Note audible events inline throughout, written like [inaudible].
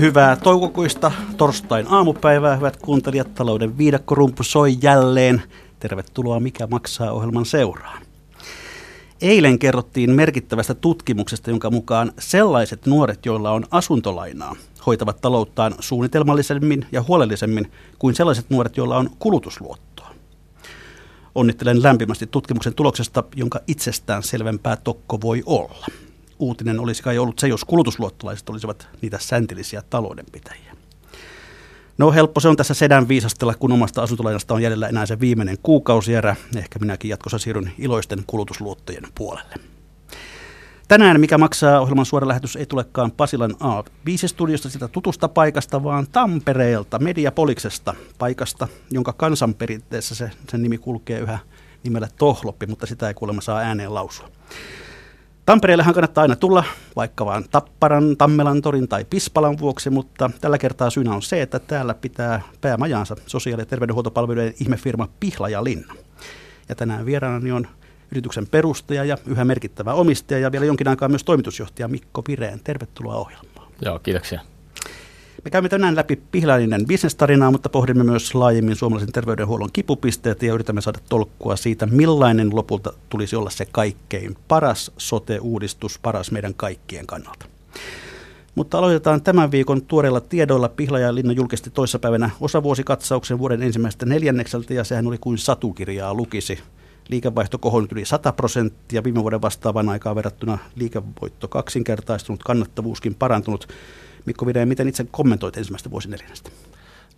Hyvää toukokuista torstain aamupäivää, hyvät kuuntelijat. Talouden viidakkorumpu soi jälleen. Tervetuloa Mikä maksaa ohjelman seuraan. Eilen kerrottiin merkittävästä tutkimuksesta, jonka mukaan sellaiset nuoret, joilla on asuntolainaa, hoitavat talouttaan suunnitelmallisemmin ja huolellisemmin kuin sellaiset nuoret, joilla on kulutusluottoa. Onnittelen lämpimästi tutkimuksen tuloksesta, jonka itsestään selvempää tokko voi olla. Uutinen olisi kai ollut se, jos kulutusluottolaiset olisivat niitä säntillisiä taloudenpitäjiä. No helppo se on tässä sedän viisastella, kun omasta asuntolainasta on jäljellä enää se viimeinen kuukausierä. Ehkä minäkin jatkossa siirryn iloisten kulutusluottojen puolelle. Tänään Mikä maksaa ohjelman suora lähetys ei tulekaan Pasilan A5-studiosta sitä tutusta paikasta, vaan Tampereelta, Mediapoliksesta, paikasta, jonka kansanperinteessä se, sen nimi kulkee yhä nimellä Tohloppi, mutta sitä ei kuulemma saa ääneen lausua. Tampereellehan kannattaa aina tulla, vaikka vain Tapparan, Tammelan torin tai Pispalan vuoksi, mutta tällä kertaa syynä on se, että täällä pitää päämajaansa sosiaali- ja terveydenhuoltopalveluiden ihmefirma Pihla ja Linna. Ja tänään vieraanani on yrityksen perustaja ja yhä merkittävä omistaja ja vielä jonkin aikaa myös toimitusjohtaja Mikko Vireen. Tervetuloa ohjelmaan. Joo, kiitoksia. Me käymme tänään läpi Pihlainen bisnestarinaa, mutta pohdimme myös laajemmin suomalaisen terveydenhuollon kipupisteet ja yritämme saada tolkkua siitä, millainen lopulta tulisi olla se kaikkein paras sote-uudistus, paras meidän kaikkien kannalta. Mutta aloitetaan tämän viikon tuoreilla tiedoilla. Pihla ja Linna julkisti toissapäivänä osavuosikatsauksen vuoden ensimmäistä neljännekseltä ja sehän oli kuin satukirjaa lukisi. Liikevaihto kohonnut yli 100 prosenttia, viime vuoden vastaavan aikaa verrattuna liikevoitto kaksinkertaistunut, kannattavuuskin parantunut. Mikko Vireen, miten itse kommentoit ensimmäistä vuosineljännestä?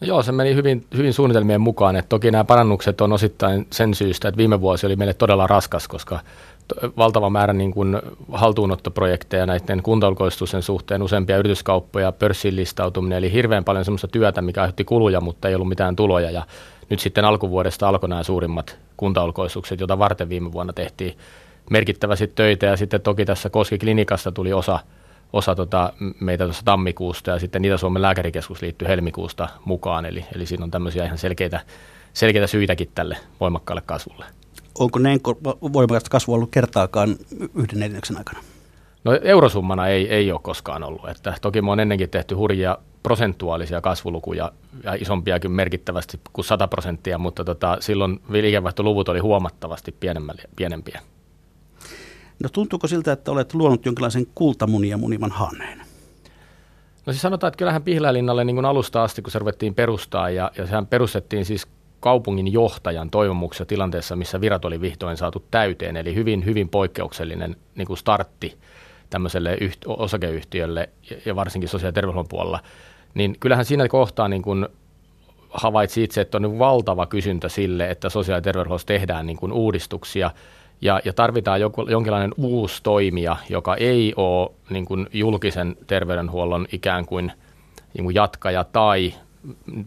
No joo, se meni hyvin, hyvin suunnitelmien mukaan. Että toki nämä parannukset on osittain sen syystä, että viime vuosi oli meille todella raskas, koska valtava määrä niin kuin haltuunottoprojekteja näiden kuntaulkoistusten suhteen, useampia yrityskauppoja, pörssiin listautuminen, eli hirveän paljon sellaista työtä, mikä aiheutti kuluja, mutta ei ollut mitään tuloja. Ja nyt sitten alkuvuodesta alkoi nämä suurimmat kuntaulkoistukset, joita varten viime vuonna tehtiin merkittävästi töitä. Ja sitten toki tässä Koski-klinikasta tuli osa – osa tota, meitä tuossa tammikuusta ja sitten Itä-Suomen lääkärikeskus liittyy helmikuusta mukaan. Eli, eli siinä on tämmöisiä ihan selkeitä, selkeitä syitäkin tälle voimakkaalle kasvulle. Onko näin voimakasta kasvua ollut kertaakaan yhden neljänneksen aikana? No eurosummana ei, ei ole koskaan ollut. Että toki me on ennenkin tehty hurjia prosentuaalisia kasvulukuja ja isompiakin merkittävästi kuin 100 prosenttia, mutta tota, silloin liikevaihtoluvut oli huomattavasti pienempiä. No tuntuuko siltä, että olet luonut jonkinlaisen kultamunia munivan haneen? No siis sanotaan, että kyllähän Pihlajalinnalle niin kuin alusta asti, kun se ruvettiin perustaa, ja, ja sehän perustettiin siis kaupungin johtajan toivomuksessa tilanteessa, missä virat oli vihdoin saatu täyteen, eli hyvin, hyvin poikkeuksellinen niin kuin startti tämmöiselle yht, osakeyhtiölle ja varsinkin sosiaali- ja terveydenhuollon puolella, niin kyllähän siinä kohtaa niin kuin havaitsi itse, että on niin valtava kysyntä sille, että sosiaali- ja terveydenhuollossa tehdään niin kuin uudistuksia – ja, ja tarvitaan joku, jonkinlainen uusi toimija, joka ei ole niin kuin julkisen terveydenhuollon ikään kuin, niin kuin jatkaja tai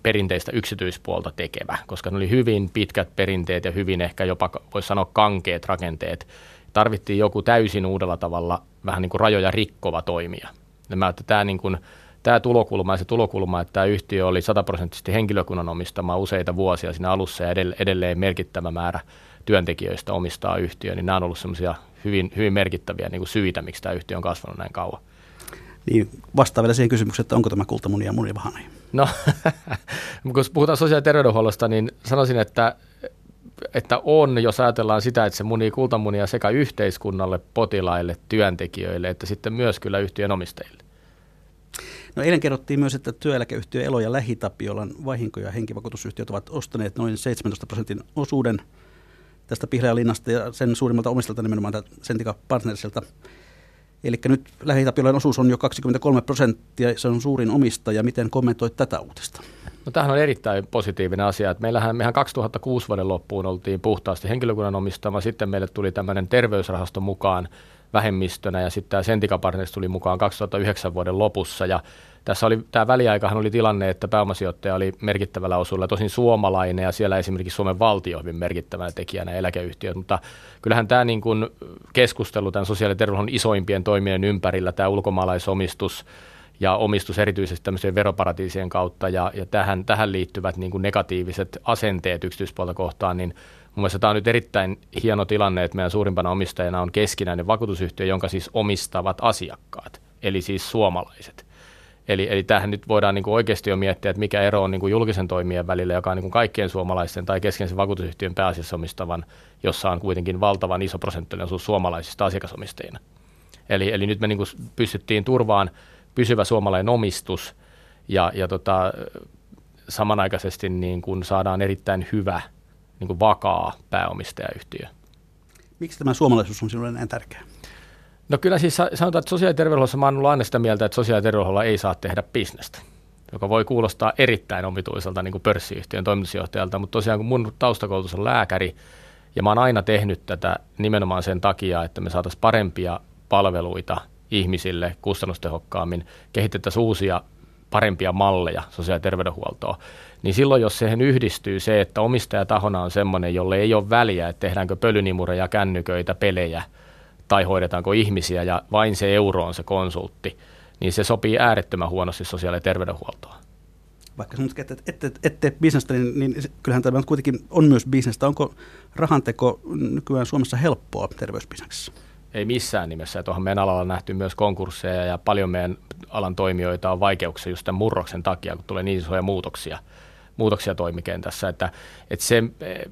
perinteistä yksityispuolta tekevä, koska ne oli hyvin pitkät perinteet ja hyvin ehkä jopa, voisi sanoa, kankeet rakenteet. Tarvittiin joku täysin uudella tavalla vähän niin kuin rajoja rikkova toimija. Ja mä, että tämä, niin kuin, tämä tulokulma ja se tulokulma, että tämä yhtiö oli sataprosenttisesti henkilökunnan omistama useita vuosia siinä alussa ja edelleen merkittävä määrä – työntekijöistä omistaa yhtiö, niin nämä on ollut semmoisia hyvin, hyvin merkittäviä niin kuin syitä, miksi tämä yhtiö on kasvanut näin kauan. Niin, vastaa vielä siihen kysymykseen, että onko tämä kultamunia munivahani? No, [laughs] kun puhutaan sosiaali- ja terveydenhuollosta, niin sanoisin, että, että on, jos ajatellaan sitä, että se munii kultamunia sekä yhteiskunnalle, potilaille, työntekijöille, että sitten myös kyllä yhtiön omistajille. No eilen kerrottiin myös, että työeläkeyhtiö Elo ja Lähitapiolan vahinko- ja henkivakuutusyhtiöt ovat ostaneet noin 17 prosentin osuuden – tästä Pihlajalinnasta ja sen suurimmalta omistalta nimenomaan Sentika Partnersilta. Eli nyt lähi osuus on jo 23 prosenttia, se on suurin omistaja. Miten kommentoit tätä uutista? No tämähän on erittäin positiivinen asia. Että meillähän, mehän 2006 vuoden loppuun oltiin puhtaasti henkilökunnan omistama, sitten meille tuli tämmöinen terveysrahasto mukaan vähemmistönä ja sitten tämä Sentika Partners tuli mukaan 2009 vuoden lopussa ja tässä oli, tämä väliaikahan oli tilanne, että pääomasijoittaja oli merkittävällä osuudella tosin suomalainen ja siellä esimerkiksi Suomen valtio hyvin merkittävänä tekijänä eläkeyhtiöt, mutta kyllähän tämä niin kuin keskustelu tämän sosiaali- ja terveydenhuollon isoimpien toimien ympärillä, tämä ulkomaalaisomistus, ja omistus erityisesti tämmöisien veroparatiisien kautta ja, ja tähän, tähän liittyvät niin kuin negatiiviset asenteet yksityispuolta kohtaan, niin mun mielestä tämä on nyt erittäin hieno tilanne, että meidän suurimpana omistajana on keskinäinen vakuutusyhtiö, jonka siis omistavat asiakkaat, eli siis suomalaiset. Eli, eli tähän nyt voidaan niin kuin oikeasti jo miettiä, että mikä ero on niin kuin julkisen toimijan välillä, joka on niin kuin kaikkien suomalaisten tai keskeisen vakuutusyhtiön pääasiassa omistavan, jossa on kuitenkin valtavan iso prosenttinen osuus suomalaisista asiakasomistajina. Eli, eli nyt me niin kuin pystyttiin turvaan pysyvä suomalainen omistus ja, ja tota, samanaikaisesti niin kuin saadaan erittäin hyvä, niin kuin vakaa pääomistajayhtiö. Miksi tämä suomalaisuus on sinulle näin tärkeää? No kyllä siis sanotaan, että sosiaali- ja terveydenhuollossa mä oon aina sitä mieltä, että sosiaali- ja terveydenhuollolla ei saa tehdä bisnestä joka voi kuulostaa erittäin omituiselta niin kuin pörssiyhtiön toimitusjohtajalta, mutta tosiaan kun mun taustakoulutus on lääkäri, ja mä oon aina tehnyt tätä nimenomaan sen takia, että me saataisiin parempia palveluita ihmisille kustannustehokkaammin, kehitettäisiin uusia parempia malleja sosiaali- ja terveydenhuoltoa, niin silloin jos siihen yhdistyy se, että omistajatahona on semmoinen, jolle ei ole väliä, että tehdäänkö pölynimureja, kännyköitä, pelejä tai hoidetaanko ihmisiä ja vain se euro on se konsultti, niin se sopii äärettömän huonosti sosiaali- ja terveydenhuoltoa. Vaikka sanot, että ette, ette, ette bisnestä, niin, niin kyllähän tämä kuitenkin on myös bisnestä. Onko rahanteko nykyään Suomessa helppoa terveysbisneksessä? Ei missään nimessä. Tuohon meidän alalla on nähty myös konkursseja ja paljon meidän alan toimijoita on vaikeuksia just tämän murroksen takia, kun tulee niin isoja muutoksia muutoksia toimikentässä. Että, että se,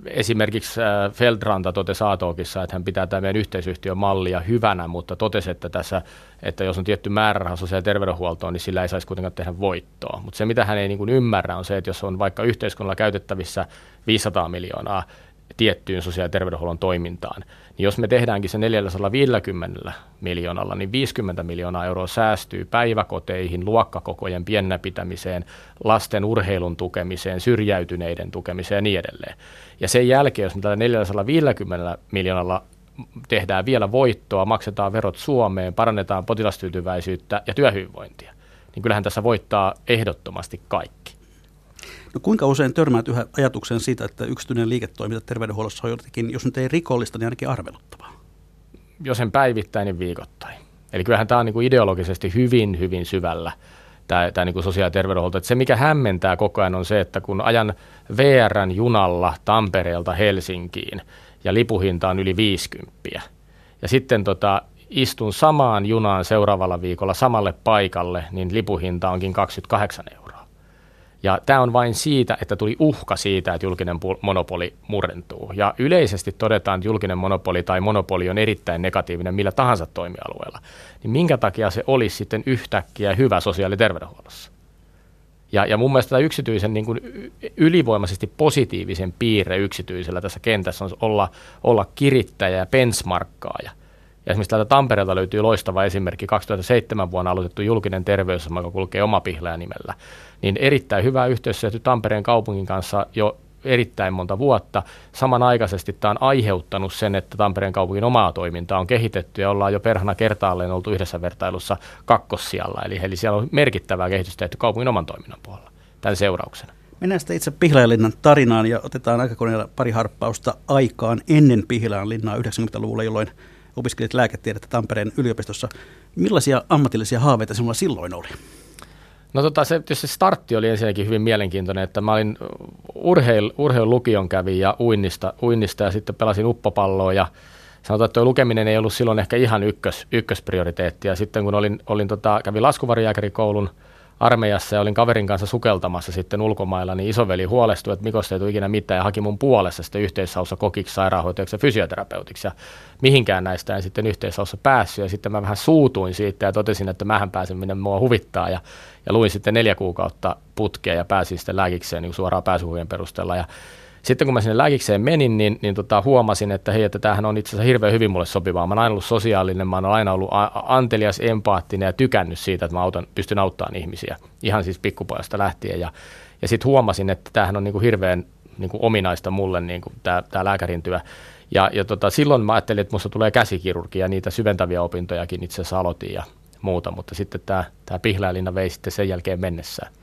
esimerkiksi äh, Feldranta totesi Aatokissa, että hän pitää tämän meidän yhteisyhtiön mallia hyvänä, mutta totesi, että, tässä, että jos on tietty määräraha sosiaali- ja terveydenhuoltoon, niin sillä ei saisi kuitenkaan tehdä voittoa. Mutta se, mitä hän ei niin kuin ymmärrä, on se, että jos on vaikka yhteiskunnalla käytettävissä 500 miljoonaa tiettyyn sosiaali- ja terveydenhuollon toimintaan, niin jos me tehdäänkin se 450 miljoonalla, niin 50 miljoonaa euroa säästyy päiväkoteihin, luokkakokojen piennäpitämiseen, lasten urheilun tukemiseen, syrjäytyneiden tukemiseen ja niin edelleen. Ja sen jälkeen, jos me tällä 450 miljoonalla tehdään vielä voittoa, maksetaan verot Suomeen, parannetaan potilastyytyväisyyttä ja työhyvinvointia, niin kyllähän tässä voittaa ehdottomasti kaikki. No kuinka usein törmäät yhä ajatuksen siitä, että yksityinen liiketoiminta terveydenhuollossa on jotenkin, jos nyt ei rikollista, niin ainakin arveluttavaa? Jos en päivittäin, niin viikoittain. Eli kyllähän tämä on niin kuin ideologisesti hyvin, hyvin syvällä, tämä, tämä niin kuin sosiaali- ja terveydenhuolto. Että se, mikä hämmentää koko ajan, on se, että kun ajan VRn junalla Tampereelta Helsinkiin ja lipuhinta on yli 50, ja sitten tota, istun samaan junaan seuraavalla viikolla samalle paikalle, niin lipuhinta onkin 28 euroa. Ja tämä on vain siitä, että tuli uhka siitä, että julkinen monopoli murentuu. Ja yleisesti todetaan, että julkinen monopoli tai monopoli on erittäin negatiivinen millä tahansa toimialueella. Niin minkä takia se olisi sitten yhtäkkiä hyvä sosiaali- ja terveydenhuollossa? Ja, ja mun mielestä tämä yksityisen niin kuin ylivoimaisesti positiivisen piirre yksityisellä tässä kentässä on olla, olla kirittäjä ja benchmarkkaaja – ja esimerkiksi täältä Tampereelta löytyy loistava esimerkki, 2007 vuonna aloitettu julkinen terveys, joka kulkee oma pihlää nimellä. Niin erittäin hyvä yhteys Tampereen kaupungin kanssa jo erittäin monta vuotta. Samanaikaisesti tämä on aiheuttanut sen, että Tampereen kaupungin omaa toimintaa on kehitetty ja ollaan jo perhana kertaalleen oltu yhdessä vertailussa kakkossijalla. Eli, eli siellä on merkittävää kehitystä tehty kaupungin oman toiminnan puolella tämän seurauksena. Mennään sitten itse Pihlajalinnan tarinaan ja otetaan aikakoneella pari harppausta aikaan ennen Pihlajanlinnaa 90-luvulla, jolloin opiskelit lääketiedettä Tampereen yliopistossa. Millaisia ammatillisia haaveita sinulla silloin oli? No tota, se, se startti oli ensinnäkin hyvin mielenkiintoinen, että mä olin urheil, urheilulukion kävi ja uinnista, uinnista ja sitten pelasin uppopalloa ja sanotaan, että tuo lukeminen ei ollut silloin ehkä ihan ykkös, ykkösprioriteetti. Ja sitten kun olin, olin tota, kävin laskuvarijääkärikoulun armeijassa ja olin kaverin kanssa sukeltamassa sitten ulkomailla, niin isoveli huolestui, että Mikosta ei tule ikinä mitään ja haki mun puolesta sitten yhteishaussa kokiksi, sairaanhoitajaksi ja fysioterapeutiksi. Ja mihinkään näistä en sitten yhteishaussa päässyt. Ja sitten mä vähän suutuin siitä ja totesin, että mähän pääsen minne mua huvittaa. Ja, ja luin sitten neljä kuukautta putkea ja pääsin sitten lääkikseen niin suoraan pääsykuvien perusteella. Ja sitten kun mä sinne lääkikseen menin, niin, niin tota, huomasin, että hei, että tämähän on itse asiassa hirveän hyvin mulle sopivaa. Mä oon aina ollut sosiaalinen, mä oon aina ollut antelias, empaattinen ja tykännyt siitä, että mä autan, pystyn auttamaan ihmisiä. Ihan siis pikkupojasta lähtien. Ja, ja sitten huomasin, että tämähän on niin kuin hirveän niin kuin ominaista mulle niin tämä, lääkärin työ. Ja, ja tota, silloin mä ajattelin, että minusta tulee käsikirurgia ja niitä syventäviä opintojakin itse asiassa aloitin ja muuta, mutta sitten tämä, tämä Pihlajalinna vei sitten sen jälkeen mennessään.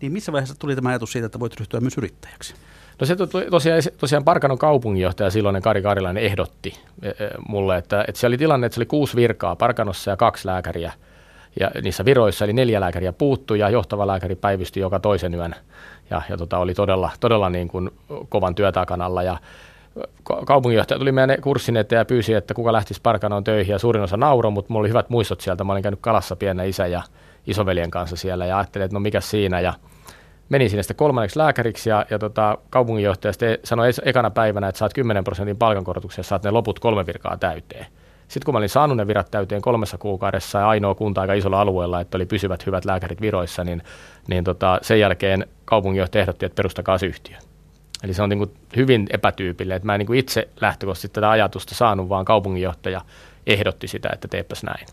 Niin missä vaiheessa tuli tämä ajatus siitä, että voit ryhtyä myös yrittäjäksi? No se tosiaan, tosiaan Parkanon kaupunginjohtaja silloinen Kari Karilainen ehdotti e, e, mulle, että, että se oli tilanne, että se oli kuusi virkaa Parkanossa ja kaksi lääkäriä. Ja niissä viroissa eli neljä lääkäriä puuttu ja johtava lääkäri päivystyi joka toisen yön. Ja, ja tota, oli todella, todella niin kuin kovan työtakanalla ja kaupunginjohtaja tuli meidän kurssin eteen ja pyysi, että kuka lähtisi Parkanoon töihin ja suurin osa nauroi, mutta mulla oli hyvät muistot sieltä. Mä olin käynyt kalassa pienen isä ja isoveljen kanssa siellä ja ajattelin, että no mikä siinä ja menin sinne sitten kolmanneksi lääkäriksi ja, ja tota, kaupunginjohtaja sitten sanoi ekana päivänä, että saat 10 prosentin palkankorotuksen ja saat ne loput kolme virkaa täyteen. Sitten kun mä olin saanut ne virat täyteen kolmessa kuukaudessa ja ainoa kunta aika isolla alueella, että oli pysyvät hyvät lääkärit viroissa, niin, niin tota, sen jälkeen kaupunginjohtaja ehdotti, että perustakaa se yhtiö. Eli se on niin kuin hyvin epätyypillinen, että mä en niin kuin itse lähtökohtaisesti tätä ajatusta saanut, vaan kaupunginjohtaja ehdotti sitä, että teepäs näin.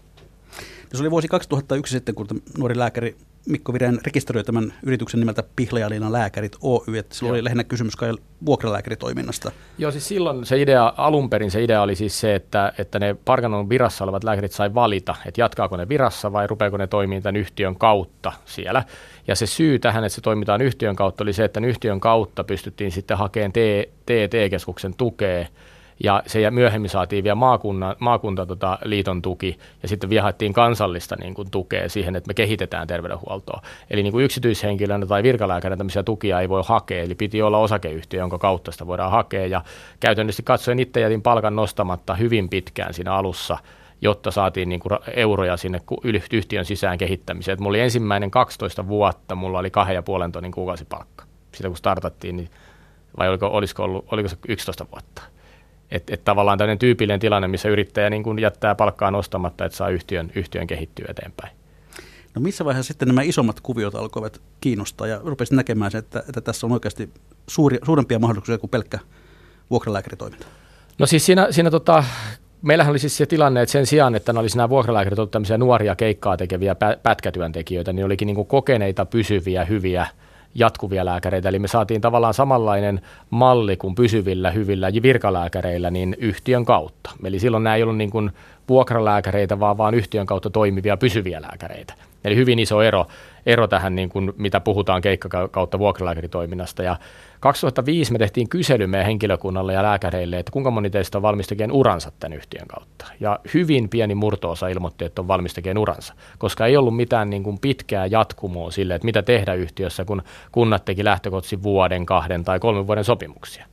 Se oli vuosi 2001 sitten, kun nuori lääkäri Mikko Viren rekisteröi tämän yrityksen nimeltä Pihlajaliinan lääkärit Oy, että silloin Joo. oli lähinnä kysymys kai vuokralääkäritoiminnasta. Joo, siis silloin se idea, alun perin se idea oli siis se, että, että ne Parkanon virassa olevat lääkärit sai valita, että jatkaako ne virassa vai rupeako ne toimimaan tämän yhtiön kautta siellä. Ja se syy tähän, että se toimitaan yhtiön kautta, oli se, että yhtiön kautta pystyttiin sitten hakemaan TET-keskuksen tukea ja se myöhemmin saatiin vielä maakunnan, maakuntaliiton tota, tuki ja sitten vielä haettiin kansallista niin kuin, tukea siihen, että me kehitetään terveydenhuoltoa. Eli niin kuin yksityishenkilönä tai virkalääkärinä tämmöisiä tukia ei voi hakea, eli piti olla osakeyhtiö, jonka kautta sitä voidaan hakea ja käytännössä katsoen itse jätin palkan nostamatta hyvin pitkään siinä alussa, jotta saatiin niin kuin euroja sinne yhtiön sisään kehittämiseen. Et mulla oli ensimmäinen 12 vuotta, mulla oli kahden ja puolen tonnin kuukausipalkka. Sitä kun startattiin, niin vai oliko, olisiko, ollut, oliko se 11 vuotta? Että et tavallaan tämmöinen tyypillinen tilanne, missä yrittäjä niin kun jättää palkkaa nostamatta, että saa yhtiön, yhtiön kehittyä eteenpäin. No missä vaiheessa sitten nämä isommat kuviot alkoivat kiinnostaa ja rupesit näkemään se, että, että tässä on oikeasti suuri, suurempia mahdollisuuksia kuin pelkkä vuokralääkäritoiminta? No siis siinä, siinä tota, meillähän oli siis se tilanne, että sen sijaan, että ne olisi nämä vuokralääkärit ollut tämmöisiä nuoria keikkaa tekeviä pätkätyöntekijöitä, niin olikin niin kuin kokeneita, pysyviä, hyviä jatkuvia lääkäreitä. Eli me saatiin tavallaan samanlainen malli kuin pysyvillä, hyvillä virkalääkäreillä niin yhtiön kautta. Eli silloin nämä ei ollut niin kuin vuokralääkäreitä, vaan, vaan yhtiön kautta toimivia pysyviä lääkäreitä. Eli hyvin iso ero, ero tähän, niin kuin, mitä puhutaan keikka kautta vuokralääkäritoiminnasta. Ja 2005 me tehtiin kysely meidän henkilökunnalle ja lääkäreille, että kuinka moni teistä on valmis tekemään uransa tämän yhtiön kautta. Ja hyvin pieni murtoosa ilmoitti, että on valmis tekemään uransa, koska ei ollut mitään niin kuin pitkää jatkumoa sille, että mitä tehdä yhtiössä, kun kunnat teki lähtökohtaisesti vuoden, kahden tai kolmen vuoden sopimuksia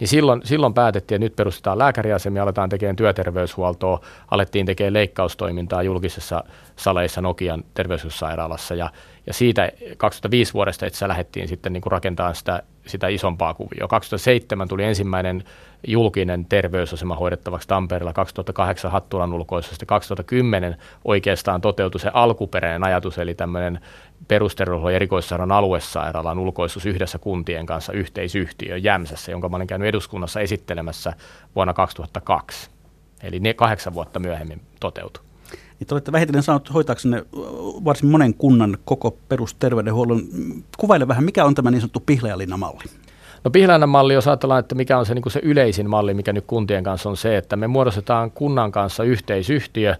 niin silloin, silloin päätettiin, että nyt perustetaan lääkäriasemia, aletaan tekemään työterveyshuoltoa, alettiin tekemään leikkaustoimintaa julkisessa saleissa Nokian terveyssairaalassa ja, ja siitä 2005 vuodesta itse lähdettiin sitten niin rakentamaan sitä, sitä isompaa kuvioa. 2007 tuli ensimmäinen julkinen terveysasema hoidettavaksi Tampereella 2008 Hattulan ulkoisesta. 2010 oikeastaan toteutui se alkuperäinen ajatus, eli tämmöinen perusterveydenhuollon ja erikoissairaalan aluesairaalan ulkoistus yhdessä kuntien kanssa yhteisyhtiö Jämsässä, jonka mä olen käynyt eduskunnassa esittelemässä vuonna 2002. Eli ne kahdeksan vuotta myöhemmin toteutui. Niin te olette vähitellen saanut hoitaaksenne varsin monen kunnan koko perusterveydenhuollon. Kuvaile vähän, mikä on tämä niin sanottu Pihlajalinna-malli? No Pihlajalinnan malli, jos ajatellaan, että mikä on se, niin kuin se yleisin malli, mikä nyt kuntien kanssa on se, että me muodostetaan kunnan kanssa yhteisyhtiö,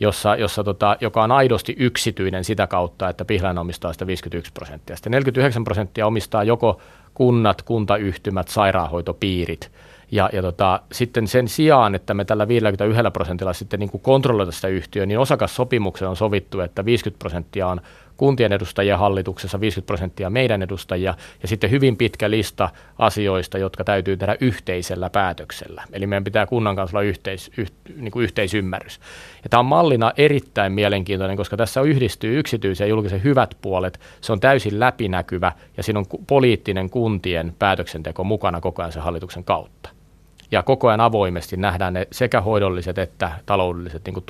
jossa, jossa tota, joka on aidosti yksityinen sitä kautta, että Pihlajan omistaa sitä 51 prosenttia. Sitten 49 prosenttia omistaa joko kunnat, kuntayhtymät, sairaanhoitopiirit. Ja, ja tota, sitten sen sijaan, että me tällä 51 prosentilla sitten niin kontrolloida sitä yhtiöä, niin osakassopimuksen on sovittu, että 50 prosenttia on kuntien edustajia hallituksessa, 50 prosenttia meidän edustajia ja sitten hyvin pitkä lista asioista, jotka täytyy tehdä yhteisellä päätöksellä. Eli meidän pitää kunnan kanssa olla yhteis, yh, niin kuin yhteisymmärrys. Ja tämä on mallina erittäin mielenkiintoinen, koska tässä yhdistyy yksityisen ja julkisen hyvät puolet. Se on täysin läpinäkyvä ja siinä on poliittinen kuntien päätöksenteko mukana koko ajan sen hallituksen kautta. Ja koko ajan avoimesti nähdään ne sekä hoidolliset että taloudelliset niin kuin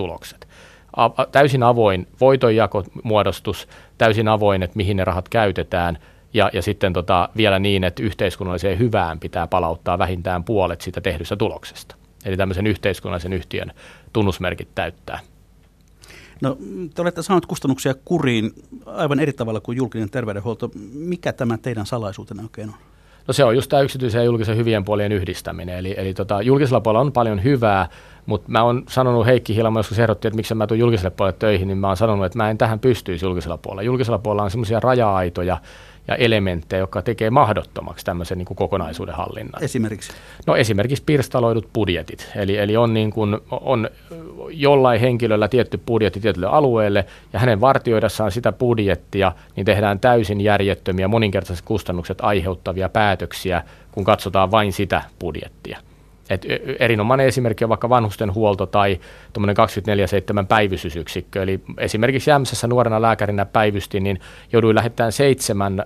täysin avoin voitonjakomuodostus, täysin avoin, että mihin ne rahat käytetään, ja, ja sitten tota, vielä niin, että yhteiskunnalliseen hyvään pitää palauttaa vähintään puolet siitä tehdystä tuloksesta. Eli tämmöisen yhteiskunnallisen yhtiön tunnusmerkit täyttää. No, te olette saaneet kustannuksia kuriin aivan eri tavalla kuin julkinen terveydenhuolto. Mikä tämä teidän salaisuutena oikein on? No se on just tämä yksityisen ja julkisen hyvien puolien yhdistäminen. Eli, eli tota, julkisella puolella on paljon hyvää, mutta mä oon sanonut, Heikki Hilma joskus ehdotti, että miksi mä tuun julkiselle puolelle töihin, niin mä oon sanonut, että mä en tähän pystyisi julkisella puolella. Julkisella puolella on semmoisia raja-aitoja, ja elementtejä, jotka tekee mahdottomaksi tämmöisen niin kuin kokonaisuuden hallinnan. Esimerkiksi? No esimerkiksi pirstaloidut budjetit. Eli, eli on, niin kuin, on jollain henkilöllä tietty budjetti tietylle alueelle, ja hänen vartioidessaan sitä budjettia, niin tehdään täysin järjettömiä, moninkertaiset kustannukset aiheuttavia päätöksiä, kun katsotaan vain sitä budjettia. Et erinomainen esimerkki on vaikka vanhustenhuolto tai 24-7 päivystysyksikkö. Eli esimerkiksi Jämsässä nuorena lääkärinä päivystin, niin jouduin lähettämään seitsemän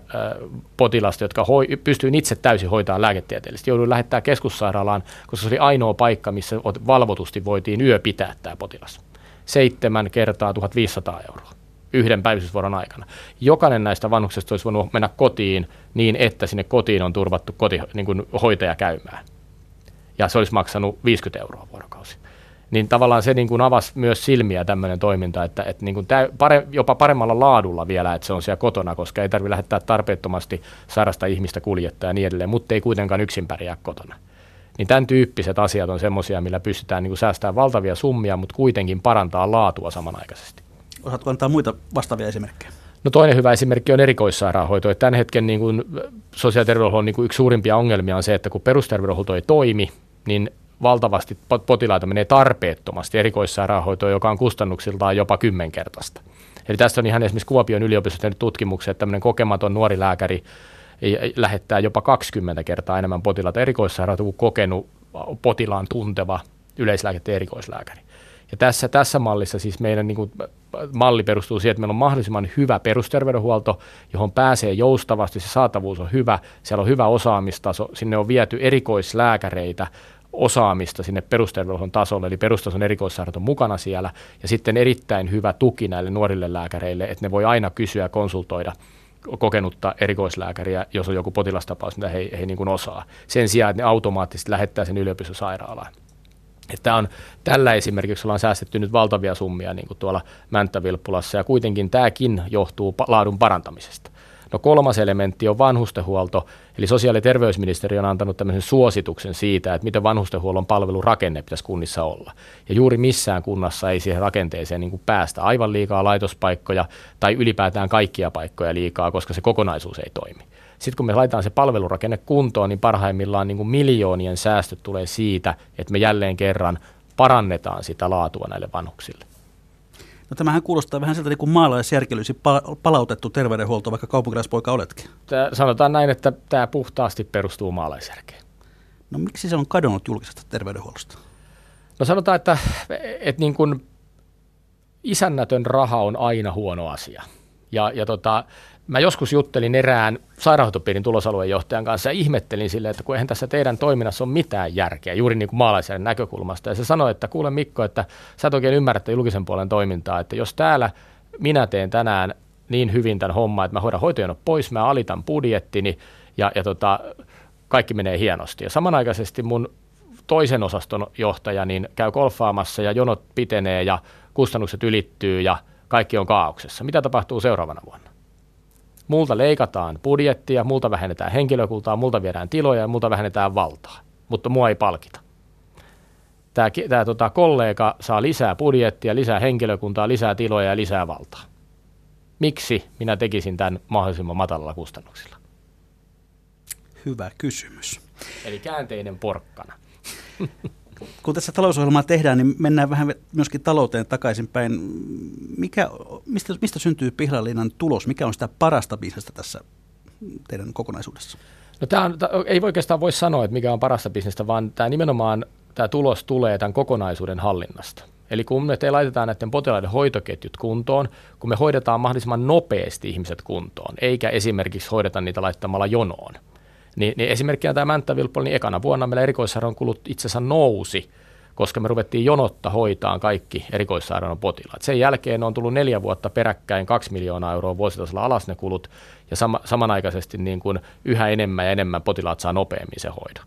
potilasta, jotka hoi, pystyin itse täysin hoitamaan lääketieteellisesti. Jouduin lähettämään keskussairaalaan, koska se oli ainoa paikka, missä valvotusti voitiin yö pitää tämä potilas. Seitsemän kertaa 1500 euroa yhden päivystysvuoron aikana. Jokainen näistä vanhuksista olisi voinut mennä kotiin niin, että sinne kotiin on turvattu koti, niin kuin hoitaja käymään ja se olisi maksanut 50 euroa vuorokausi. Niin tavallaan se niin kuin avasi myös silmiä tämmöinen toiminta, että, että niin kuin tä, pare, jopa paremmalla laadulla vielä, että se on siellä kotona, koska ei tarvitse lähettää tarpeettomasti sairasta ihmistä kuljettaa ja niin edelleen, mutta ei kuitenkaan yksin pärjää kotona. Niin tämän tyyppiset asiat on semmoisia, millä pystytään niin kuin säästämään valtavia summia, mutta kuitenkin parantaa laatua samanaikaisesti. Osaatko antaa muita vastaavia esimerkkejä? No toinen hyvä esimerkki on erikoissairaanhoito. Että tämän hetken niin kuin sosiaali- ja terveydenhuollon niin kuin yksi suurimpia ongelmia on se, että kun perusterveydenhuolto ei toimi, niin valtavasti potilaita menee tarpeettomasti erikoissairaanhoitoon, joka on kustannuksiltaan jopa kymmenkertaista. Eli tästä on ihan esimerkiksi Kuopion yliopistossa tehnyt että tämmöinen kokematon nuori lääkäri lähettää jopa 20 kertaa enemmän potilaita erikoissairaanhoitoon kuin kokenut potilaan tunteva yleislääketieteen erikoislääkäri. Ja tässä, tässä mallissa siis meidän niin kuin, malli perustuu siihen, että meillä on mahdollisimman hyvä perusterveydenhuolto, johon pääsee joustavasti, se saatavuus on hyvä, siellä on hyvä osaamistaso, sinne on viety erikoislääkäreitä, osaamista sinne perusterveydenhuollon tasolle, eli perustason erikoissairaat mukana siellä, ja sitten erittäin hyvä tuki näille nuorille lääkäreille, että ne voi aina kysyä ja konsultoida kokenutta erikoislääkäriä, jos on joku potilastapaus, mitä he, he niin kuin osaa. Sen sijaan, että ne automaattisesti lähettää sen yliopistosairaalaan. Että on, tällä esimerkiksi ollaan säästetty nyt valtavia summia niin kuin tuolla Mänttävilppulassa ja kuitenkin tämäkin johtuu laadun parantamisesta. No kolmas elementti on vanhustenhuolto, eli sosiaali- ja terveysministeriö on antanut tämmöisen suosituksen siitä, että miten vanhustenhuollon palvelurakenne pitäisi kunnissa olla. Ja juuri missään kunnassa ei siihen rakenteeseen niin kuin päästä aivan liikaa laitospaikkoja tai ylipäätään kaikkia paikkoja liikaa, koska se kokonaisuus ei toimi. Sitten kun me laitetaan se palvelurakenne kuntoon, niin parhaimmillaan niin kuin miljoonien säästöt tulee siitä, että me jälleen kerran parannetaan sitä laatua näille vanhuksille. No tämähän kuulostaa vähän siltä niin kuin maalaisjärkelyisi palautettu terveydenhuolto, vaikka kaupunkilaispoika oletkin. Tää, sanotaan näin, että tämä puhtaasti perustuu maalaisjärkeen. No miksi se on kadonnut julkisesta terveydenhuollosta? No sanotaan, että, että niin kuin isännätön raha on aina huono asia. Ja, ja tota, Mä joskus juttelin erään sairaanhoitopiirin tulosalueen johtajan kanssa ja ihmettelin sille, että kun eihän tässä teidän toiminnassa ole mitään järkeä, juuri niin kuin maalaisen näkökulmasta. Ja se sanoi, että kuule Mikko, että sä et oikein ymmärrä julkisen puolen toimintaa, että jos täällä minä teen tänään niin hyvin tämän homman, että mä hoidan hoitojonot pois, mä alitan budjettini ja, ja tota, kaikki menee hienosti. Ja samanaikaisesti mun toisen osaston johtaja niin käy golfaamassa ja jonot pitenee ja kustannukset ylittyy ja kaikki on kaauksessa. Mitä tapahtuu seuraavana vuonna? Multa leikataan budjettia, multa vähennetään henkilökuntaa, multa viedään tiloja ja multa vähennetään valtaa, mutta mua ei palkita. Tämä, tämä tota, kollega saa lisää budjettia, lisää henkilökuntaa, lisää tiloja ja lisää valtaa. Miksi minä tekisin tämän mahdollisimman matalalla kustannuksilla? Hyvä kysymys. Eli käänteinen porkkana. [laughs] kun tässä talousohjelmaa tehdään, niin mennään vähän myöskin talouteen takaisinpäin. Mikä, mistä, mistä syntyy Pihlalinnan tulos? Mikä on sitä parasta bisnestä tässä teidän kokonaisuudessa? No tämä on, tämä ei oikeastaan voi sanoa, että mikä on parasta bisnestä, vaan tämä nimenomaan tämä tulos tulee tämän kokonaisuuden hallinnasta. Eli kun me te laitetaan näiden potilaiden hoitoketjut kuntoon, kun me hoidetaan mahdollisimman nopeasti ihmiset kuntoon, eikä esimerkiksi hoideta niitä laittamalla jonoon – niin, niin esimerkkinä tämä Mänttävilppol, niin ekana vuonna meillä erikoissairaanhoidon kulut itse asiassa nousi, koska me ruvettiin jonotta hoitaan kaikki erikoissairaanhoidon potilaat. Sen jälkeen on tullut neljä vuotta peräkkäin kaksi miljoonaa euroa vuositasolla alas ne kulut, ja sama, samanaikaisesti niin kuin yhä enemmän ja enemmän potilaat saa nopeammin se hoidon.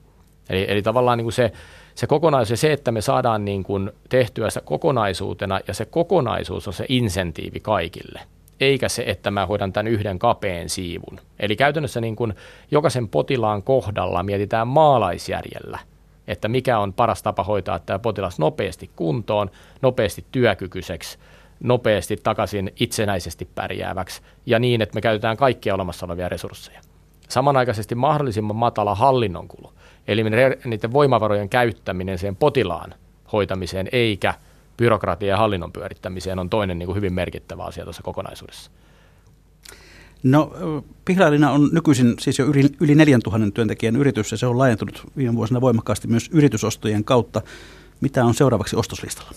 Eli, eli tavallaan niin kuin se, se kokonaisuus ja se, että me saadaan niin kuin tehtyä sitä kokonaisuutena, ja se kokonaisuus on se insentiivi kaikille – eikä se, että mä hoidan tämän yhden kapeen siivun. Eli käytännössä niin kuin jokaisen potilaan kohdalla mietitään maalaisjärjellä, että mikä on paras tapa hoitaa tämä potilas nopeasti kuntoon, nopeasti työkykyiseksi, nopeasti takaisin itsenäisesti pärjääväksi ja niin, että me käytetään kaikkia olemassa olevia resursseja. Samanaikaisesti mahdollisimman matala hallinnon kulu, eli niiden voimavarojen käyttäminen sen potilaan hoitamiseen eikä byrokratia ja hallinnon pyörittämiseen on toinen niin kuin hyvin merkittävä asia tuossa kokonaisuudessa. No Pihlailina on nykyisin siis jo yli, yli 4000 työntekijän yritys ja se on laajentunut viime vuosina voimakkaasti myös yritysostojen kautta. Mitä on seuraavaksi ostoslistalla?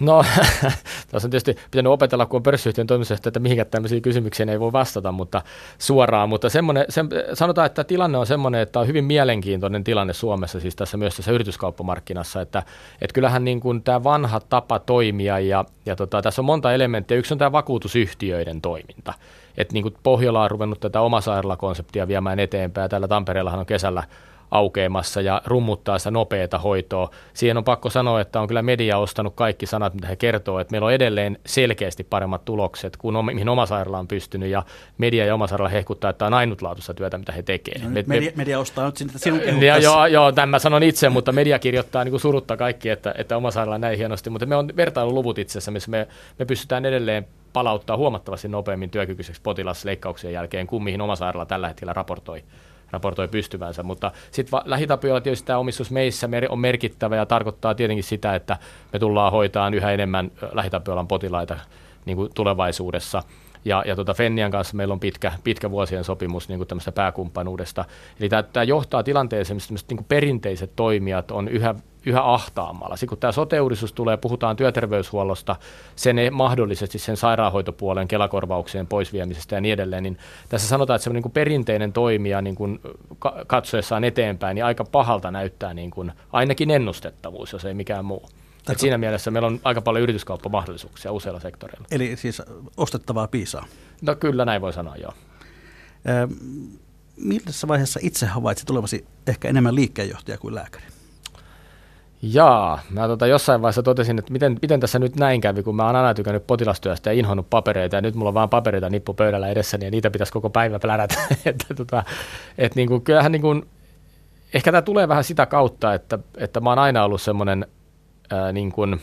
No, [laughs] tässä on tietysti pitänyt opetella, kun on pörssiyhtiön toimitusjohtaja, että mihinkä tämmöisiä kysymyksiä ei voi vastata mutta suoraan, mutta semmoinen, se, sanotaan, että tilanne on semmoinen, että on hyvin mielenkiintoinen tilanne Suomessa, siis tässä myös tässä yrityskauppamarkkinassa, että, että kyllähän niin kuin tämä vanha tapa toimia ja, ja tota, tässä on monta elementtiä, yksi on tämä vakuutusyhtiöiden toiminta, että niin kuin Pohjola on ruvennut tätä omasairaalakonseptia viemään eteenpäin, täällä Tampereellahan on kesällä aukeamassa ja rummuttaa sitä nopeata hoitoa. Siihen on pakko sanoa, että on kyllä media ostanut kaikki sanat, mitä he kertoo, että meillä on edelleen selkeästi paremmat tulokset kuin mihin oma sairaala on pystynyt ja media ja oma sairaala hehkuttaa, että on ainutlaatuista työtä, mitä he tekevät. No, me, media, media, ostaa nyt sinun ja, joo, joo, tämän mä sanon itse, mutta media kirjoittaa niin kuin surutta kaikki, että, että oma sairaala näin hienosti, mutta me on vertailuluvut itse asiassa, missä me, me pystytään edelleen palauttaa huomattavasti nopeammin työkykyiseksi potilasleikkauksien jälkeen kuin mihin oma sairaala tällä hetkellä raportoi raportoi pystyvänsä. Mutta sitten lähitapioilla tietysti tämä omistus meissä on merkittävä ja tarkoittaa tietenkin sitä, että me tullaan hoitaan yhä enemmän lähitapiolan potilaita niin kuin tulevaisuudessa. Ja, ja tuota Fennian kanssa meillä on pitkä, pitkä vuosien sopimus niin kuin tämmöistä pääkumppanuudesta. Eli tämä, johtaa tilanteeseen, missä niin kuin perinteiset toimijat on yhä yhä ahtaammalla. Sitten kun tämä sote tulee, puhutaan työterveyshuollosta, sen mahdollisesti sen sairaanhoitopuolen kelakorvauksien poisviemisestä ja niin edelleen, niin tässä sanotaan, että se niin perinteinen toimija niin kuin katsoessaan eteenpäin, niin aika pahalta näyttää niin kuin, ainakin ennustettavuus, jos ei mikään muu. Et siinä mielessä meillä on aika paljon yrityskauppamahdollisuuksia useilla sektoreilla. Eli siis ostettavaa piisaa? No kyllä, näin voi sanoa, joo. Ö, vaiheessa itse havaitsit tulevasi ehkä enemmän liikkeenjohtaja kuin lääkäri? Jaa, mä tota jossain vaiheessa totesin, että miten, miten tässä nyt näin kävi, kun mä oon aina tykännyt potilastyöstä ja inhonnut papereita ja nyt mulla on vaan papereita nippu pöydällä edessäni ja niitä pitäisi koko päivä plänätä. [laughs] että tota, et niin kuin, kyllähän niin kuin, ehkä tämä tulee vähän sitä kautta, että, että mä oon aina ollut semmoinen niin kuin,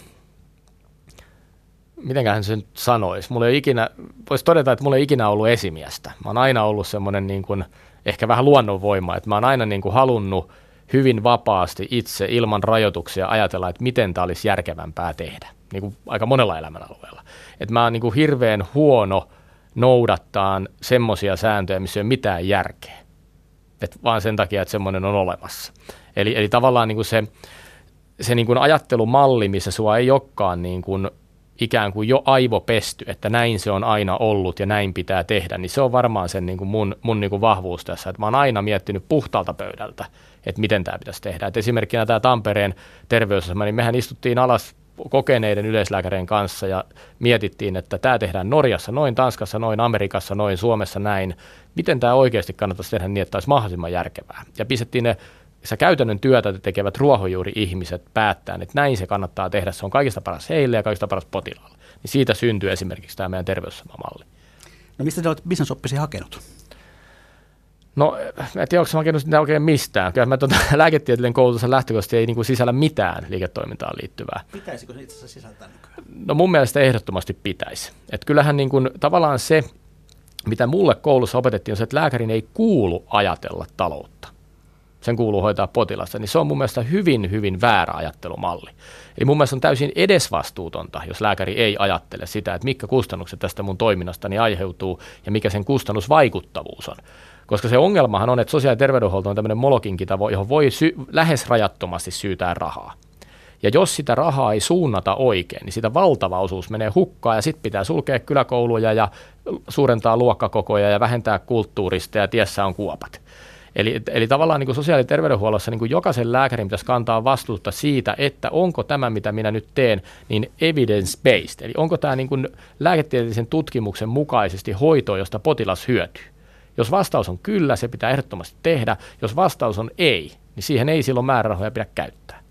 mitenköhän se nyt sanoisi, mulla ei ikinä, voisi todeta, että mulla ei ikinä ollut esimiestä. Mä oon aina ollut semmoinen niin kuin, ehkä vähän luonnonvoima, että mä oon aina niin kuin halunnut – hyvin vapaasti itse ilman rajoituksia ajatella, että miten tämä olisi järkevämpää tehdä, niin kuin aika monella elämänalueella. Että mä oon niin kuin hirveän huono noudattaa semmoisia sääntöjä, missä ei ole mitään järkeä, Et vaan sen takia, että semmoinen on olemassa. Eli, eli tavallaan niin kuin se, se niin kuin ajattelumalli, missä sua ei olekaan niin kuin ikään kuin jo aivopesty, että näin se on aina ollut ja näin pitää tehdä, niin se on varmaan sen niin kuin mun, mun niin kuin vahvuus tässä, että mä oon aina miettinyt puhtaalta pöydältä, että miten tämä pitäisi tehdä. Et esimerkkinä tämä Tampereen terveysasema, niin mehän istuttiin alas kokeneiden yleislääkäreiden kanssa ja mietittiin, että tämä tehdään Norjassa noin, Tanskassa noin, Amerikassa noin, Suomessa näin. Miten tämä oikeasti kannattaisi tehdä niin, että olisi mahdollisimman järkevää. Ja pistettiin ne se käytännön työtä tekevät ruohonjuuri-ihmiset päättää, että näin se kannattaa tehdä, se on kaikista paras heille ja kaikista paras potilaalle. Niin siitä syntyy esimerkiksi tämä meidän terveysasemamalli. No mistä te olette bisnesoppisi hakenut? No, mä en tiedä, onko hakenut sitä oikein mistään. Kyllä mä tuota, [laughs] lääketieteellinen koulutus lähtökohtaisesti ei niin kuin sisällä mitään liiketoimintaan liittyvää. Pitäisikö se itse asiassa sisältää nykyään? No mun mielestä ehdottomasti pitäisi. Et kyllähän niin kuin, tavallaan se, mitä mulle koulussa opetettiin, on se, että lääkärin ei kuulu ajatella taloutta. Sen kuuluu hoitaa potilasta, niin se on mun mielestä hyvin, hyvin väärä ajattelumalli. Eli mun mielestä on täysin edesvastuutonta, jos lääkäri ei ajattele sitä, että mitkä kustannukset tästä mun toiminnastani aiheutuu ja mikä sen kustannusvaikuttavuus on. Koska se ongelmahan on, että sosiaali- ja terveydenhuolto on tämmöinen molokinkita, johon voi sy- lähes rajattomasti syytää rahaa. Ja jos sitä rahaa ei suunnata oikein, niin sitä valtava osuus menee hukkaan ja sitten pitää sulkea kyläkouluja ja suurentaa luokkakokoja ja vähentää kulttuurista ja tiessä on kuopat. Eli, eli tavallaan niin kuin sosiaali- ja terveydenhuollossa niin kuin jokaisen lääkärin pitäisi kantaa vastuuta siitä, että onko tämä, mitä minä nyt teen, niin evidence-based. Eli onko tämä niin kuin lääketieteellisen tutkimuksen mukaisesti hoito, josta potilas hyötyy. Jos vastaus on kyllä, se pitää ehdottomasti tehdä. Jos vastaus on ei, niin siihen ei silloin määrärahoja pidä käyttää.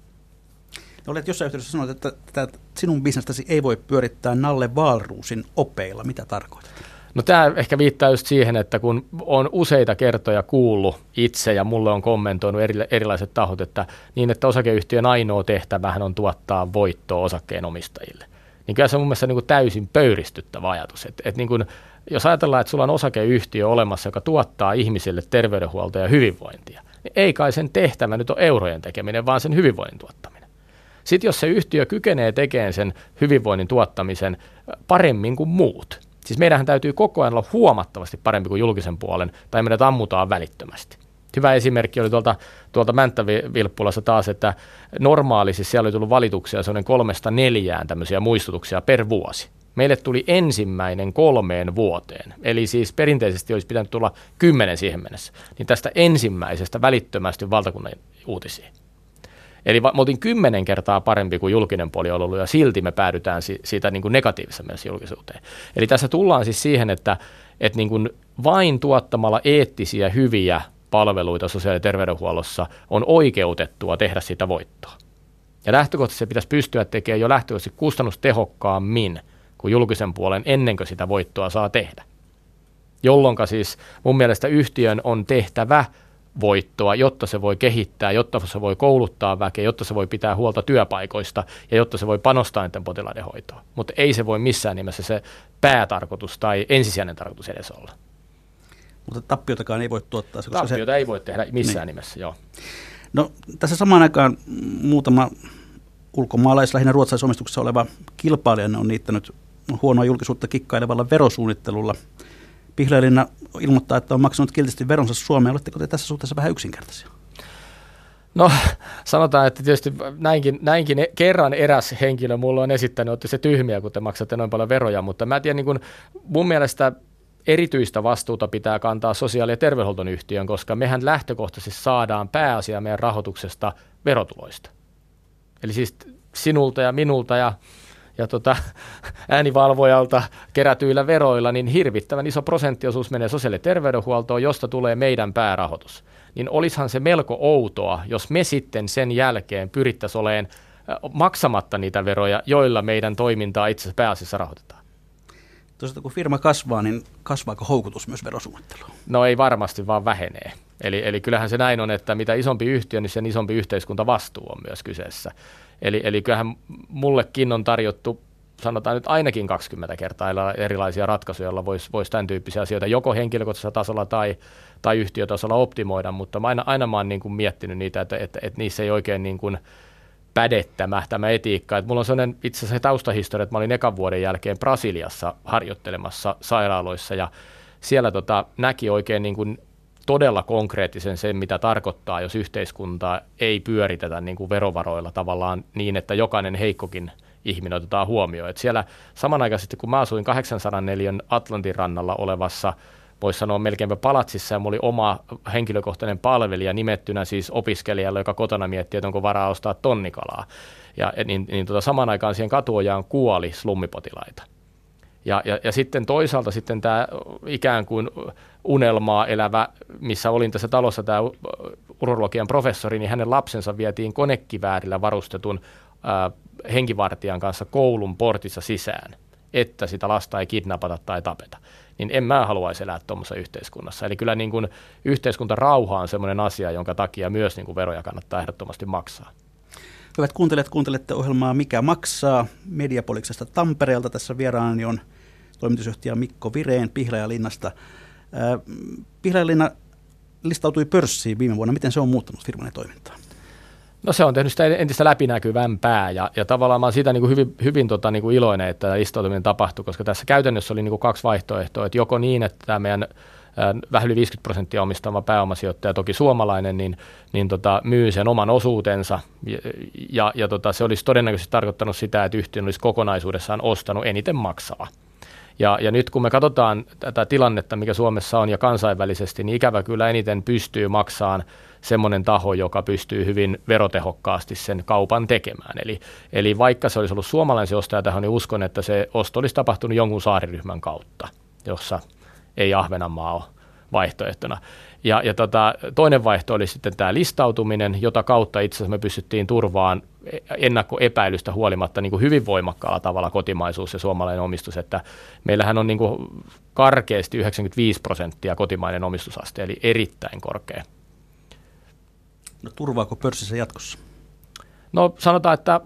Olet jossain yhteydessä sanonut, että tätä sinun bisnestäsi ei voi pyörittää Nalle Valruusin opeilla. Mitä tarkoitat? No tämä ehkä viittaa just siihen, että kun on useita kertoja kuullut itse ja mulle on kommentoinut eri, erilaiset tahot, että niin, että osakeyhtiön ainoa tehtävähän on tuottaa voittoa osakkeenomistajille. Niin kyllä se on mun mielestä niin kuin täysin pöyristyttävä ajatus. Että, että niin kuin, jos ajatellaan, että sulla on osakeyhtiö olemassa, joka tuottaa ihmisille terveydenhuoltoa ja hyvinvointia, niin ei kai sen tehtävä nyt ole eurojen tekeminen, vaan sen hyvinvoinnin tuottaminen. Sitten jos se yhtiö kykenee tekemään sen hyvinvoinnin tuottamisen paremmin kuin muut, siis meidän täytyy koko ajan olla huomattavasti parempi kuin julkisen puolen, tai meidät ammutaan välittömästi. Hyvä esimerkki oli tuolta, tuolta Mänttävilppulassa taas, että normaalisti siellä oli tullut valituksia sellainen kolmesta neljään tämmöisiä muistutuksia per vuosi. Meille tuli ensimmäinen kolmeen vuoteen, eli siis perinteisesti olisi pitänyt tulla kymmenen siihen mennessä, niin tästä ensimmäisestä välittömästi valtakunnan uutisiin. Eli me oltiin kymmenen kertaa parempi kuin julkinen puoli on ollut, ja silti me päädytään siitä niin kuin negatiivisessa mielessä julkisuuteen. Eli tässä tullaan siis siihen, että, että niin kuin vain tuottamalla eettisiä, hyviä palveluita sosiaali- ja terveydenhuollossa on oikeutettua tehdä sitä voittoa. Ja lähtökohtaisesti se pitäisi pystyä tekemään jo lähtökohtaisesti kustannustehokkaammin kuin julkisen puolen ennen kuin sitä voittoa saa tehdä. Jolloin siis mun mielestä yhtiön on tehtävä voittoa, jotta se voi kehittää, jotta se voi kouluttaa väkeä, jotta se voi pitää huolta työpaikoista ja jotta se voi panostaa näiden potilaiden hoitoon. Mutta ei se voi missään nimessä se päätarkoitus tai ensisijainen tarkoitus edes olla. Mutta tappiotakaan ei voi tuottaa. Koska Tappiota se... ei voi tehdä missään niin. nimessä, joo. No, tässä samaan aikaan muutama ulkomaalais, lähinnä ruotsalaisomistuksessa oleva kilpailija on niittänyt huonoa julkisuutta kikkailevalla verosuunnittelulla. Pihlajalinna ilmoittaa, että on maksanut kiltisti veronsa Suomeen. Oletteko te tässä suhteessa vähän yksinkertaisia? No sanotaan, että tietysti näinkin, näinkin kerran eräs henkilö mulla on esittänyt, että se tyhmiä, kun te maksatte noin paljon veroja, mutta mä tiedän, niin kun mun mielestä erityistä vastuuta pitää kantaa sosiaali- ja terveydenhuoltoyhtiön, koska mehän lähtökohtaisesti saadaan pääasia meidän rahoituksesta verotuloista. Eli siis sinulta ja minulta ja, ja tota, [laughs] äänivalvojalta kerätyillä veroilla, niin hirvittävän iso prosenttiosuus menee sosiaali- ja terveydenhuoltoon, josta tulee meidän päärahoitus. Niin olisihan se melko outoa, jos me sitten sen jälkeen pyrittäisiin olemaan maksamatta niitä veroja, joilla meidän toimintaa itse asiassa pääasiassa rahoitetaan. Toisaalta kun firma kasvaa, niin kasvaako houkutus myös verosuunnitteluun? No ei varmasti, vaan vähenee. Eli, eli kyllähän se näin on, että mitä isompi yhtiö, niin sen isompi yhteiskuntavastuu on myös kyseessä. Eli, eli kyllähän mullekin on tarjottu sanotaan nyt ainakin 20 kertaa erilaisia ratkaisuja, joilla voisi vois tämän tyyppisiä asioita joko henkilökohtaisella tasolla tai, tai yhtiötasolla optimoida, mutta mä aina, aina mä oon niin kuin miettinyt niitä, että, että, että niissä ei oikein niin kuin – pädettämä tämä etiikka. Et mulla on sellainen itse asiassa taustahistoria, että mä olin ekan vuoden jälkeen Brasiliassa harjoittelemassa sairaaloissa ja siellä tota, näki oikein niin kuin todella konkreettisen sen, mitä tarkoittaa, jos yhteiskuntaa ei pyöritetä niin kuin verovaroilla tavallaan niin, että jokainen heikkokin ihminen otetaan huomioon. Et siellä samanaikaisesti, kun mä asuin 804 Atlantin rannalla olevassa voisi sanoa melkeinpä palatsissa, ja mulla oli oma henkilökohtainen palvelija nimettynä siis opiskelijalle, joka kotona miettii, että onko varaa ostaa tonnikalaa. Ja niin, niin tota, saman aikaan siihen katuojaan kuoli slummipotilaita. Ja, ja, ja sitten toisaalta sitten tämä ikään kuin unelmaa elävä, missä olin tässä talossa tämä urologian professori, niin hänen lapsensa vietiin konekiväärillä varustetun ää, henkivartijan kanssa koulun portissa sisään, että sitä lasta ei kidnapata tai tapeta niin en mä haluaisi elää tuommoisessa yhteiskunnassa. Eli kyllä niin kuin rauha on sellainen asia, jonka takia myös niin kuin veroja kannattaa ehdottomasti maksaa. Hyvät kuuntelijat, kuuntelette ohjelmaa Mikä maksaa Mediapoliksesta Tampereelta. Tässä vieraani on toimitusjohtaja Mikko Vireen Pihlajalinnasta. Pihlajalinna listautui pörssiin viime vuonna. Miten se on muuttanut firman toimintaa? No se on tehnyt sitä entistä läpinäkyvämpää ja, ja tavallaan mä olen siitä niin kuin hyvin, hyvin tota, niin kuin iloinen, että tämä listautuminen tapahtui, koska tässä käytännössä oli niin kuin kaksi vaihtoehtoa, että joko niin, että tämä meidän vähän yli 50 prosenttia omistama pääomasijoittaja, toki suomalainen, niin, niin tota, myy sen oman osuutensa. Ja, ja, ja tota, se olisi todennäköisesti tarkoittanut sitä, että yhtiö olisi kokonaisuudessaan ostanut eniten maksaa. Ja, ja nyt kun me katsotaan tätä tilannetta, mikä Suomessa on ja kansainvälisesti, niin ikävä kyllä eniten pystyy maksamaan semmoinen taho, joka pystyy hyvin verotehokkaasti sen kaupan tekemään. Eli, eli vaikka se olisi ollut suomalainen se ostaja niin uskon, että se osto olisi tapahtunut jonkun saariryhmän kautta, jossa ei Ahvenanmaa ole vaihtoehtona. Ja, ja tota, toinen vaihtoehto oli sitten tämä listautuminen, jota kautta itse asiassa me pystyttiin turvaan ennakkoepäilystä huolimatta niin kuin hyvin voimakkaalla tavalla kotimaisuus ja suomalainen omistus, että meillähän on niin kuin karkeasti 95 prosenttia kotimainen omistusaste, eli erittäin korkea. No turvaako pörssissä jatkossa? No sanotaan, että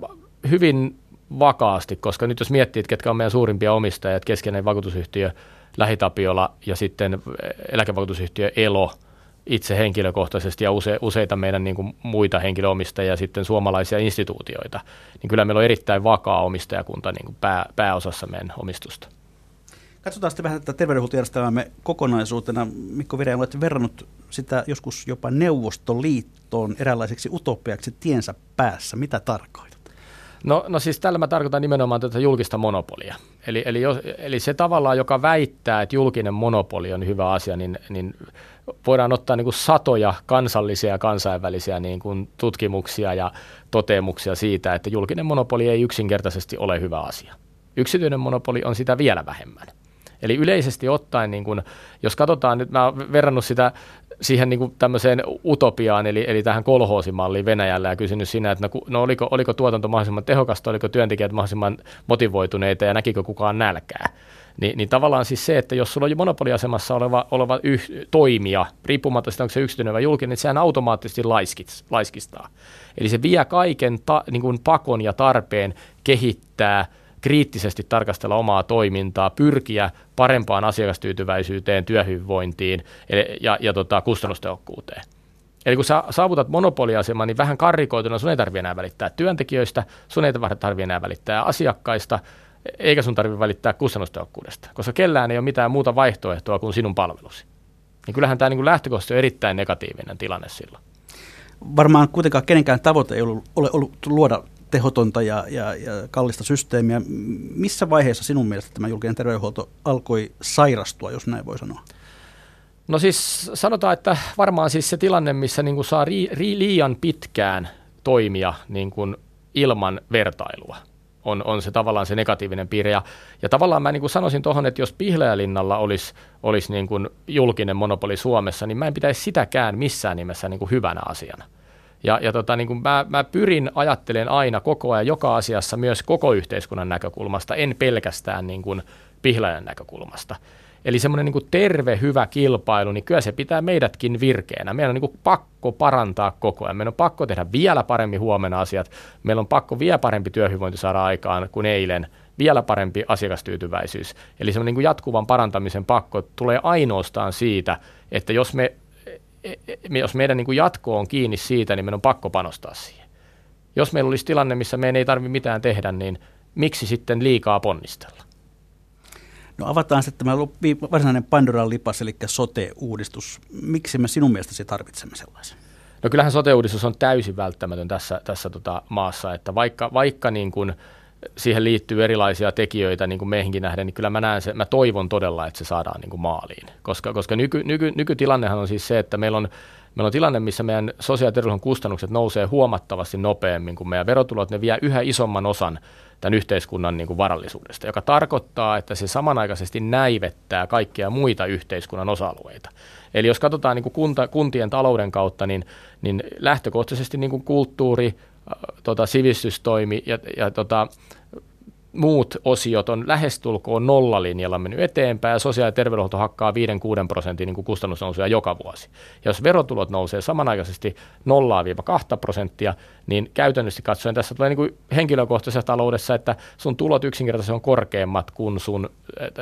hyvin vakaasti, koska nyt jos miettii, että ketkä on meidän suurimpia omistajia, keskeinen vakuutusyhtiö Lähitapiola ja sitten eläkevakuutusyhtiö Elo – itse henkilökohtaisesti ja use, useita meidän niin kuin muita henkilöomistajia ja sitten suomalaisia instituutioita, niin kyllä meillä on erittäin vakaa omistajakunta niin kuin pää, pääosassa meidän omistusta. Katsotaan sitten vähän tätä terveydenhuoltojärjestelmämme kokonaisuutena. Mikko Vireä, olette verrannut sitä joskus jopa Neuvostoliittoon eräänlaiseksi utopiaksi tiensä päässä. Mitä tarkoitat? No, no siis tällä mä tarkoitan nimenomaan tätä julkista monopolia. Eli, eli, jos, eli se tavallaan, joka väittää, että julkinen monopoli on hyvä asia, niin, niin voidaan ottaa niin kuin satoja kansallisia ja kansainvälisiä niin kuin tutkimuksia ja toteamuksia siitä, että julkinen monopoli ei yksinkertaisesti ole hyvä asia. Yksityinen monopoli on sitä vielä vähemmän. Eli yleisesti ottaen, niin kun, jos katsotaan, nyt mä oon verrannut sitä siihen niin kuin tämmöiseen utopiaan, eli, eli tähän kolhoosimalliin Venäjällä ja kysynyt siinä, että no, no oliko, oliko tuotanto mahdollisimman tehokasta, oliko työntekijät mahdollisimman motivoituneita ja näkikö kukaan nälkää. Ni, niin tavallaan siis se, että jos sulla on monopoliasemassa oleva, oleva yh, toimija, riippumatta sitä, onko se yksityinen vai julkinen, niin sehän automaattisesti laiskis, laiskistaa. Eli se vie kaiken ta, niin kuin pakon ja tarpeen kehittää – kriittisesti tarkastella omaa toimintaa, pyrkiä parempaan asiakastyytyväisyyteen, työhyvinvointiin ja, ja tota, kustannustehokkuuteen. Eli kun sä saavutat monopoliaseman, niin vähän karrikoituna sun ei tarvitse enää välittää työntekijöistä, sun ei tarvitse enää välittää asiakkaista, eikä sun tarvitse välittää kustannustehokkuudesta, koska kellään ei ole mitään muuta vaihtoehtoa kuin sinun palvelusi. Niin kyllähän tämä niin lähtökohtaisesti on erittäin negatiivinen tilanne silloin. Varmaan kuitenkaan kenenkään tavoite ei ollut, ole ollut luoda tehotonta ja, ja, ja kallista systeemiä. Missä vaiheessa sinun mielestä tämä julkinen terveydenhuolto alkoi sairastua, jos näin voi sanoa? No siis sanotaan, että varmaan siis se tilanne, missä niin kuin saa ri, ri, liian pitkään toimia niin kuin ilman vertailua, on, on se tavallaan se negatiivinen piirre. Ja, ja tavallaan mä niin kuin sanoisin tuohon, että jos Pihlajalinnalla olisi, olisi niin kuin julkinen monopoli Suomessa, niin mä en pitäisi sitäkään missään nimessä niin kuin hyvänä asiana. Ja, ja tota, niin kuin mä, mä pyrin ajattelemaan aina koko ajan joka asiassa myös koko yhteiskunnan näkökulmasta, en pelkästään niin kuin pihlajan näkökulmasta. Eli semmoinen niin terve, hyvä kilpailu, niin kyllä se pitää meidätkin virkeänä. Meidän on niin kuin pakko parantaa koko ajan. Meidän on pakko tehdä vielä paremmin huomenna asiat. Meillä on pakko vielä parempi työhyvinvointi saada aikaan kuin eilen. Vielä parempi asiakastyytyväisyys. Eli semmoinen niin jatkuvan parantamisen pakko tulee ainoastaan siitä, että jos me jos meidän niin kuin jatko on kiinni siitä, niin meidän on pakko panostaa siihen. Jos meillä olisi tilanne, missä meidän ei tarvitse mitään tehdä, niin miksi sitten liikaa ponnistella? No avataan sitten tämä varsinainen Pandoran lipas, eli sote-uudistus. Miksi me sinun mielestäsi tarvitsemme sellaisen? No kyllähän sote-uudistus on täysin välttämätön tässä, tässä tota maassa, että vaikka, vaikka niin kuin – siihen liittyy erilaisia tekijöitä niin kuin meihinkin nähden, niin kyllä mä näen se, mä toivon todella, että se saadaan niin kuin maaliin. Koska, koska nyky, nyky, nykytilannehan on siis se, että meillä on, meillä on tilanne, missä meidän sosiaali- ja kustannukset nousee huomattavasti nopeammin kuin meidän verotulot, ne vie yhä isomman osan tämän yhteiskunnan niin kuin varallisuudesta, joka tarkoittaa, että se samanaikaisesti näivettää kaikkia muita yhteiskunnan osa-alueita. Eli jos katsotaan niin kuin kunta, kuntien talouden kautta, niin, niin lähtökohtaisesti niin kuin kulttuuri, tota, sivistystoimi ja, ja tota, muut osiot on lähestulkoon nollalinjalla mennyt eteenpäin ja sosiaali- ja terveydenhuolto hakkaa 5-6 prosentin niin kustannusnousuja joka vuosi. Jos verotulot nousee samanaikaisesti 0-2 prosenttia, niin käytännössä katsoen tässä tulee niin kuin henkilökohtaisessa taloudessa, että sun tulot yksinkertaisesti on korkeammat kuin sun,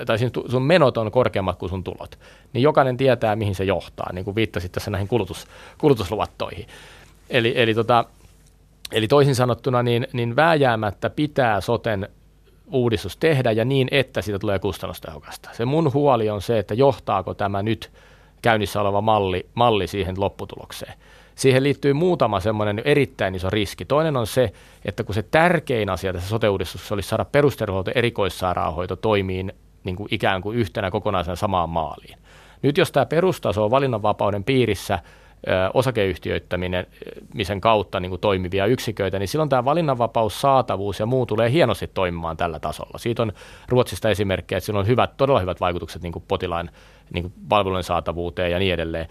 tai siis sun menot on korkeammat kuin sun tulot. Niin jokainen tietää, mihin se johtaa, niin kuin viittasit tässä näihin kulutus, kulutusluvattoihin. Eli, eli tota, Eli toisin sanottuna, niin, niin vääjäämättä pitää soten uudistus tehdä ja niin, että siitä tulee kustannustehokasta. Se mun huoli on se, että johtaako tämä nyt käynnissä oleva malli, malli siihen lopputulokseen. Siihen liittyy muutama semmoinen erittäin iso riski. Toinen on se, että kun se tärkein asia tässä sote-uudistuksessa olisi saada perusterveydenhuolto erikoissairaanhoito toimiin niin kuin ikään kuin yhtenä kokonaisena samaan maaliin. Nyt jos tämä perustaso on valinnanvapauden piirissä – osakeyhtiöittämisen kautta niin kuin toimivia yksiköitä, niin silloin tämä valinnanvapaus, saatavuus ja muu tulee hienosti toimimaan tällä tasolla. Siitä on Ruotsista esimerkkejä, että sillä on hyvät, todella hyvät vaikutukset niin kuin potilaan niin kuin palvelujen saatavuuteen ja niin edelleen.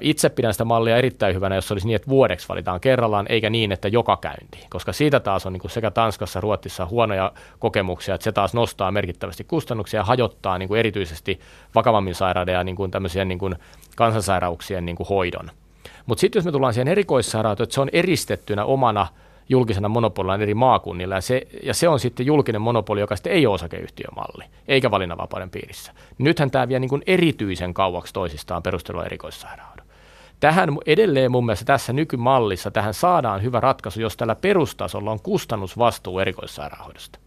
Itse pidän sitä mallia erittäin hyvänä, jos olisi niin, että vuodeksi valitaan kerrallaan, eikä niin, että joka käynti, koska siitä taas on niin kuin sekä Tanskassa, Ruotsissa huonoja kokemuksia, että se taas nostaa merkittävästi kustannuksia ja hajottaa niin kuin erityisesti vakavammin sairaiden ja niin kuin niin kuin kansansairauksien niin kuin hoidon. Mutta sitten jos me tullaan siihen erikoissairaanhoitoon, että se on eristettynä omana julkisena monopolilla eri maakunnilla, ja se, ja se on sitten julkinen monopoli, joka sitten ei ole osakeyhtiömalli, eikä valinnanvapauden piirissä. Nythän tämä vie niin kuin erityisen kauaksi toisistaan perustelua erikoissairaanhoidon. Tähän edelleen mun mielestä tässä nykymallissa tähän saadaan hyvä ratkaisu, jos tällä perustasolla on kustannusvastuu erikoissairaanhoidosta.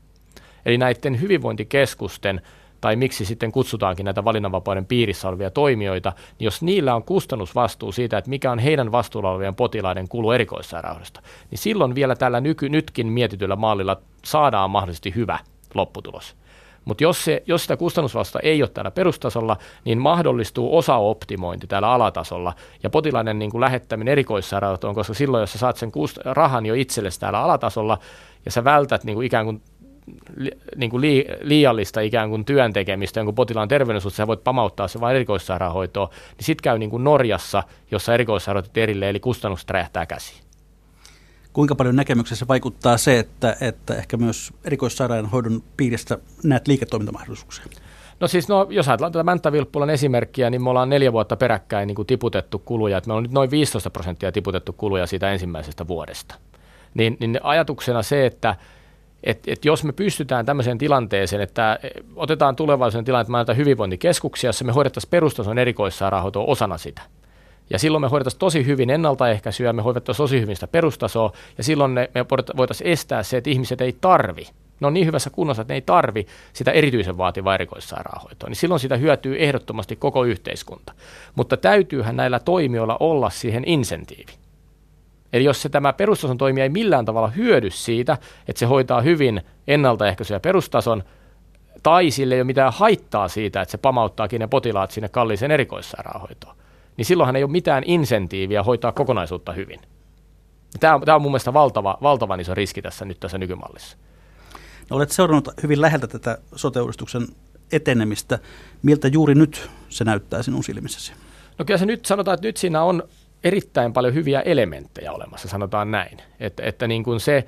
Eli näiden hyvinvointikeskusten tai miksi sitten kutsutaankin näitä valinnanvapauden piirissä olevia toimijoita, niin jos niillä on kustannusvastuu siitä, että mikä on heidän vastuulla olevien potilaiden kulu erikoissairaudesta, niin silloin vielä tällä nyky, nytkin mietityllä mallilla saadaan mahdollisesti hyvä lopputulos. Mutta jos, se, jos sitä kustannusvasta ei ole täällä perustasolla, niin mahdollistuu osaoptimointi täällä alatasolla ja potilaiden niin kuin lähettäminen erikoissairaanhoitoon, koska silloin, jos sä saat sen kust- rahan jo itsellesi täällä alatasolla ja sä vältät niin kuin ikään kuin li, niin kuin lii, liiallista ikään kuin työn tekemistä jonkun potilaan terveydensuhteen, sä voit pamauttaa se vain erikoissairaanhoitoon, niin sitten käy niin kuin Norjassa, jossa erikoissairaanhoito erilleen, eli kustannukset räjähtää käsiin. Kuinka paljon näkemyksessä vaikuttaa se, että, että ehkä myös erikoissairaanhoidon piiristä näet liiketoimintamahdollisuuksia? No siis, no, jos ajatellaan tätä Mänttävilppulan esimerkkiä, niin me ollaan neljä vuotta peräkkäin niin kuin tiputettu kuluja. Että me on nyt noin 15 prosenttia tiputettu kuluja siitä ensimmäisestä vuodesta. Niin, niin ajatuksena se, että että et jos me pystytään tämmöiseen tilanteeseen, että otetaan tulevaisuuden tilanne, että me annetaan hyvinvointikeskuksia, jossa me hoidettaisiin perustason erikoissairaanhoitoa osana sitä. Ja silloin me hoidettaisiin tosi hyvin ennaltaehkäisyä, me hoidettaisiin tosi hyvin sitä perustasoa, ja silloin ne, me voitaisiin estää se, että ihmiset ei tarvi ne on niin hyvässä kunnossa, että ne ei tarvi sitä erityisen vaativaa erikoissairaanhoitoa, niin silloin sitä hyötyy ehdottomasti koko yhteiskunta. Mutta täytyyhän näillä toimijoilla olla siihen insentiivi. Eli jos se tämä perustason toimija ei millään tavalla hyödy siitä, että se hoitaa hyvin ennaltaehkäisyä perustason, tai sille ei ole mitään haittaa siitä, että se pamauttaakin ne potilaat sinne kalliiseen erikoissairaanhoitoon, niin silloinhan ei ole mitään insentiiviä hoitaa kokonaisuutta hyvin. Tämä on, tämä on mun mielestä valtava, valtavan iso riski tässä nyt tässä nykymallissa. No, olet seurannut hyvin läheltä tätä sote etenemistä. Miltä juuri nyt se näyttää sinun silmissäsi? No kyllä se nyt sanotaan, että nyt siinä on erittäin paljon hyviä elementtejä olemassa, sanotaan näin. Että, että niin kuin se,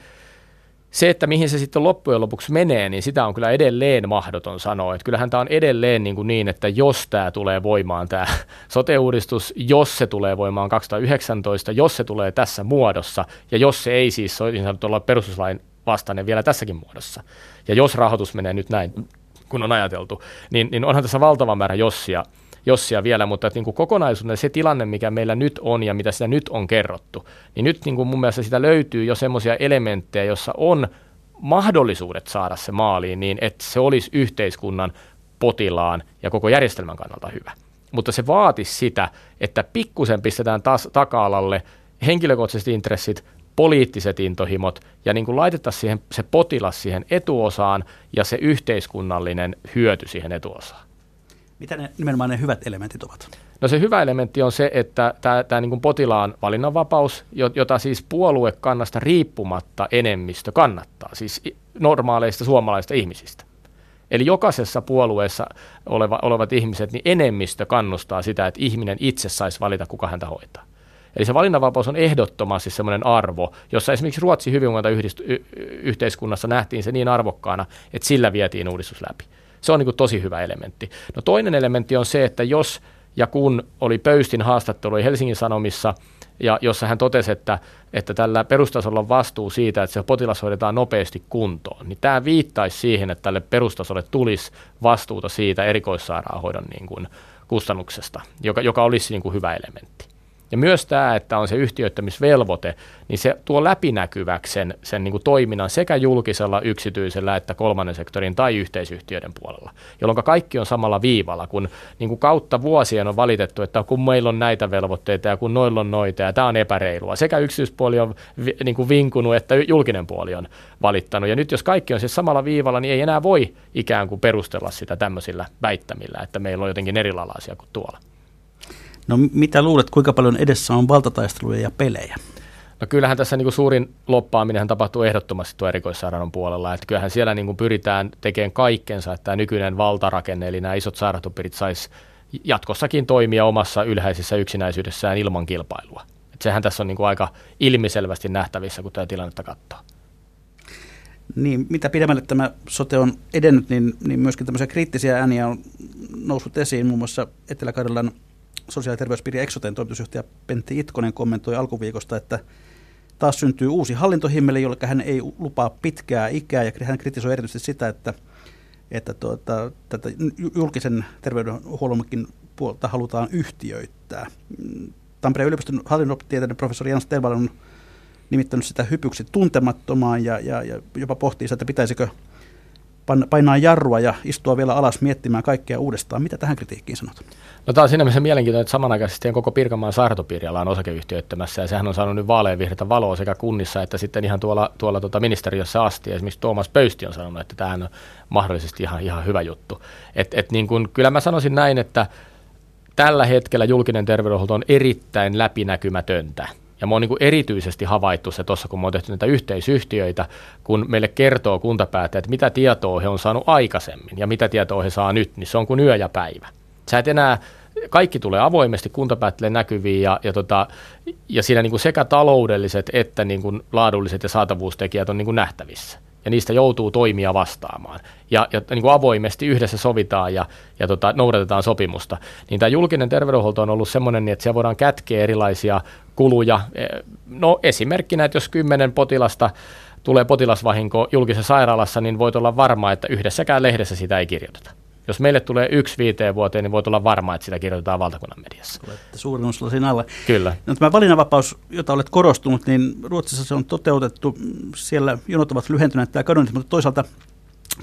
se, että mihin se sitten loppujen lopuksi menee, niin sitä on kyllä edelleen mahdoton sanoa. Että kyllähän tämä on edelleen niin, kuin niin että jos tämä tulee voimaan, tämä [laughs] sote-uudistus, jos se tulee voimaan 2019, jos se tulee tässä muodossa, ja jos se ei siis niin olla perustuslain vastainen vielä tässäkin muodossa, ja jos rahoitus menee nyt näin, kun on ajateltu, niin, niin onhan tässä valtava määrä jossia – jossia vielä, mutta että niin kuin kokonaisuudessa se tilanne, mikä meillä nyt on ja mitä sitä nyt on kerrottu, niin nyt niin kuin mun mielestä sitä löytyy jo semmoisia elementtejä, jossa on mahdollisuudet saada se maaliin niin, että se olisi yhteiskunnan, potilaan ja koko järjestelmän kannalta hyvä. Mutta se vaatisi sitä, että pikkusen pistetään taas taka-alalle henkilökohtaiset intressit, poliittiset intohimot ja niin kuin laitettaisiin siihen, se potilas siihen etuosaan ja se yhteiskunnallinen hyöty siihen etuosaan. Mitä ne nimenomaan ne hyvät elementit ovat? No se hyvä elementti on se, että tämä, tämä niin potilaan valinnanvapaus, jota siis puoluekannasta riippumatta enemmistö kannattaa, siis normaaleista suomalaisista ihmisistä. Eli jokaisessa puolueessa oleva, olevat ihmiset, niin enemmistö kannustaa sitä, että ihminen itse saisi valita, kuka häntä hoitaa. Eli se valinnanvapaus on ehdottomasti semmoinen arvo, jossa esimerkiksi Ruotsin hyvinvointiyhteiskunnassa nähtiin se niin arvokkaana, että sillä vietiin uudistus läpi. Se on niin kuin tosi hyvä elementti. No toinen elementti on se, että jos ja kun oli Pöystin haastattelu Helsingin Sanomissa, ja jossa hän totesi, että, että tällä perustasolla on vastuu siitä, että se potilas hoidetaan nopeasti kuntoon, niin tämä viittaisi siihen, että tälle perustasolle tulisi vastuuta siitä erikoissairaanhoidon niin kuin kustannuksesta, joka, joka olisi niin kuin hyvä elementti. Ja myös tämä, että on se yhtiöittämisvelvoite, niin se tuo läpinäkyväksi sen, sen niin kuin toiminnan sekä julkisella, yksityisellä että kolmannen sektorin tai yhteisyhtiöiden puolella, jolloin kaikki on samalla viivalla, kun niin kuin kautta vuosien on valitettu, että kun meillä on näitä velvoitteita ja kun noilla on noita ja tämä on epäreilua. Sekä yksityispuoli on vi, niin kuin vinkunut, että julkinen puoli on valittanut. Ja nyt jos kaikki on siis samalla viivalla, niin ei enää voi ikään kuin perustella sitä tämmöisillä väittämillä, että meillä on jotenkin erilalaisia kuin tuolla. No mitä luulet, kuinka paljon edessä on valtataisteluja ja pelejä? No kyllähän tässä niin kuin suurin loppaaminen tapahtuu ehdottomasti tuo erikoissairaanhoidon puolella. Että kyllähän siellä niin kuin pyritään tekemään kaikkensa, että tämä nykyinen valtarakenne, eli nämä isot sairaanhoitopiirit saisi jatkossakin toimia omassa ylhäisessä yksinäisyydessään ilman kilpailua. Et sehän tässä on niin kuin aika ilmiselvästi nähtävissä, kun tämä tilannetta katsoo. Niin, mitä pidemmälle tämä sote on edennyt, niin, niin myöskin tämmöisiä kriittisiä ääniä on noussut esiin. Muun muassa Etelä-Karjalan sosiaali- ja terveyspiiri Exoten toimitusjohtaja Pentti Itkonen kommentoi alkuviikosta, että taas syntyy uusi hallintohimmeli, jolle hän ei lupaa pitkää ikää, ja hän kritisoi erityisesti sitä, että, että tuota, tätä julkisen terveydenhuollonkin puolta halutaan yhtiöittää. Tampereen yliopiston hallinnotieteiden professori Jans Telval on nimittänyt sitä hypyksi tuntemattomaan ja, ja, ja jopa pohtii sitä, että pitäisikö painaa jarrua ja istua vielä alas miettimään kaikkea uudestaan. Mitä tähän kritiikkiin sanot? No tämä on siinä mielessä mielenkiintoinen, että samanaikaisesti koko Pirkanmaan saartopiiri on osakeyhtiöittämässä ja sehän on saanut nyt vaaleanvihreätä valoa sekä kunnissa että sitten ihan tuolla, tuolla tuota ministeriössä asti. Esimerkiksi Tuomas Pöysti on sanonut, että tämähän on mahdollisesti ihan, ihan hyvä juttu. Et, et niin kun, kyllä mä sanoisin näin, että tällä hetkellä julkinen terveydenhuolto on erittäin läpinäkymätöntä. Ja mä oon niin erityisesti havaittu se tuossa, kun me on tehty näitä yhteisyhtiöitä, kun meille kertoo kuntapäättäjät, että mitä tietoa he on saanut aikaisemmin ja mitä tietoa he saa nyt, niin se on kuin yö ja päivä. Sä et enää, kaikki tulee avoimesti kuntapäättäjille näkyviin ja, ja, tota, ja siinä niin sekä taloudelliset että niin laadulliset ja saatavuustekijät on niin nähtävissä ja niistä joutuu toimia vastaamaan. Ja, ja niin kuin avoimesti yhdessä sovitaan ja, ja tota, noudatetaan sopimusta. Niin tämä julkinen terveydenhuolto on ollut sellainen, niin että siellä voidaan kätkeä erilaisia kuluja. E, no esimerkkinä, että jos kymmenen potilasta tulee potilasvahinko julkisessa sairaalassa, niin voit olla varma, että yhdessäkään lehdessä sitä ei kirjoiteta. Jos meille tulee yksi viiteen vuoteen, niin voit olla varma, että sitä kirjoitetaan valtakunnan mediassa. Olette siinä alla. Kyllä. No, tämä valinnanvapaus, jota olet korostunut, niin Ruotsissa se on toteutettu. Siellä jonot ovat lyhentyneet tämä kadonnut, mutta toisaalta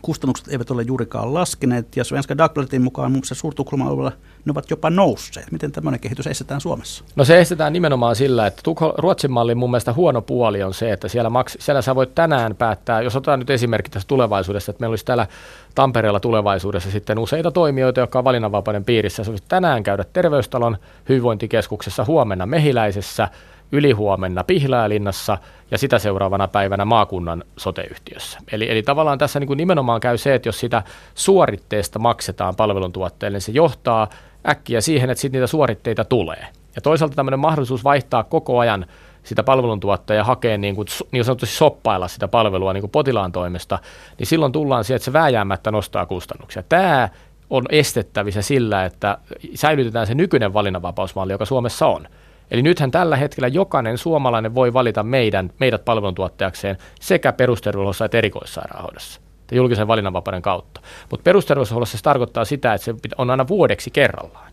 kustannukset eivät ole juurikaan laskeneet ja Svenska Dagbladetin mukaan muun muassa suurtukholman alueella ne ovat jopa nousseet. Miten tämmöinen kehitys estetään Suomessa? No se estetään nimenomaan sillä, että Ruotsin mallin mun mielestä huono puoli on se, että siellä, maks- siellä sä voit tänään päättää, jos otetaan nyt esimerkki tässä tulevaisuudessa, että meillä olisi täällä Tampereella tulevaisuudessa sitten useita toimijoita, jotka on valinnanvapauden piirissä. Se olisi tänään käydä terveystalon hyvinvointikeskuksessa, huomenna Mehiläisessä, ylihuomenna Pihläälinnassa ja sitä seuraavana päivänä maakunnan soteyhtiössä. Eli, eli tavallaan tässä niin kuin nimenomaan käy se, että jos sitä suoritteesta maksetaan palveluntuotteelle, niin se johtaa äkkiä siihen, että sitten niitä suoritteita tulee. Ja toisaalta tämmöinen mahdollisuus vaihtaa koko ajan sitä palveluntuottajaa hakee niin, kuin, niin sanotusti soppailla sitä palvelua niin kuin potilaan toimesta, niin silloin tullaan siihen, että se vääjäämättä nostaa kustannuksia. Tämä on estettävissä sillä, että säilytetään se nykyinen valinnanvapausmalli, joka Suomessa on. Eli nythän tällä hetkellä jokainen suomalainen voi valita meidän, meidät palveluntuottajakseen sekä perusterveydenhuollossa että erikoissairaanhoidossa julkisen valinnanvapauden kautta. Mutta perusterveydenhuollossa se tarkoittaa sitä, että se on aina vuodeksi kerrallaan.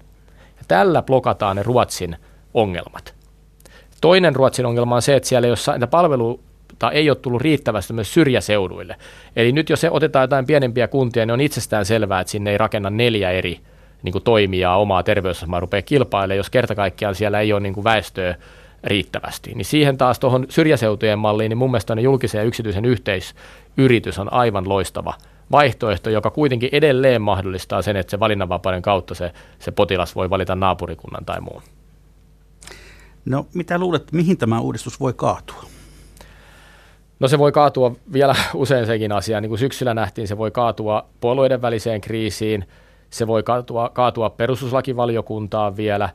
Ja tällä blokataan ne Ruotsin ongelmat. Toinen Ruotsin ongelma on se, että siellä ei ole palveluita ei ole tullut riittävästi myös syrjäseuduille. Eli nyt jos otetaan jotain pienempiä kuntia, niin on itsestään selvää, että sinne ei rakenna neljä eri niin kuin toimijaa omaa terveysasemaa rupeaa kilpailemaan, jos kerta kaikkiaan siellä ei ole niin kuin väestöä riittävästi. Niin siihen taas tuohon syrjäseutujen malliin, niin mun mielestä julkisen ja yksityisen yhteisyritys on aivan loistava vaihtoehto, joka kuitenkin edelleen mahdollistaa sen, että se valinnanvapauden kautta se, se potilas voi valita naapurikunnan tai muun. No mitä luulet, mihin tämä uudistus voi kaatua? No se voi kaatua vielä [laughs] usein sekin asia. Niin kuin syksyllä nähtiin, se voi kaatua puolueiden väliseen kriisiin, se voi kaatua, kaatua perustuslakivaliokuntaan vielä,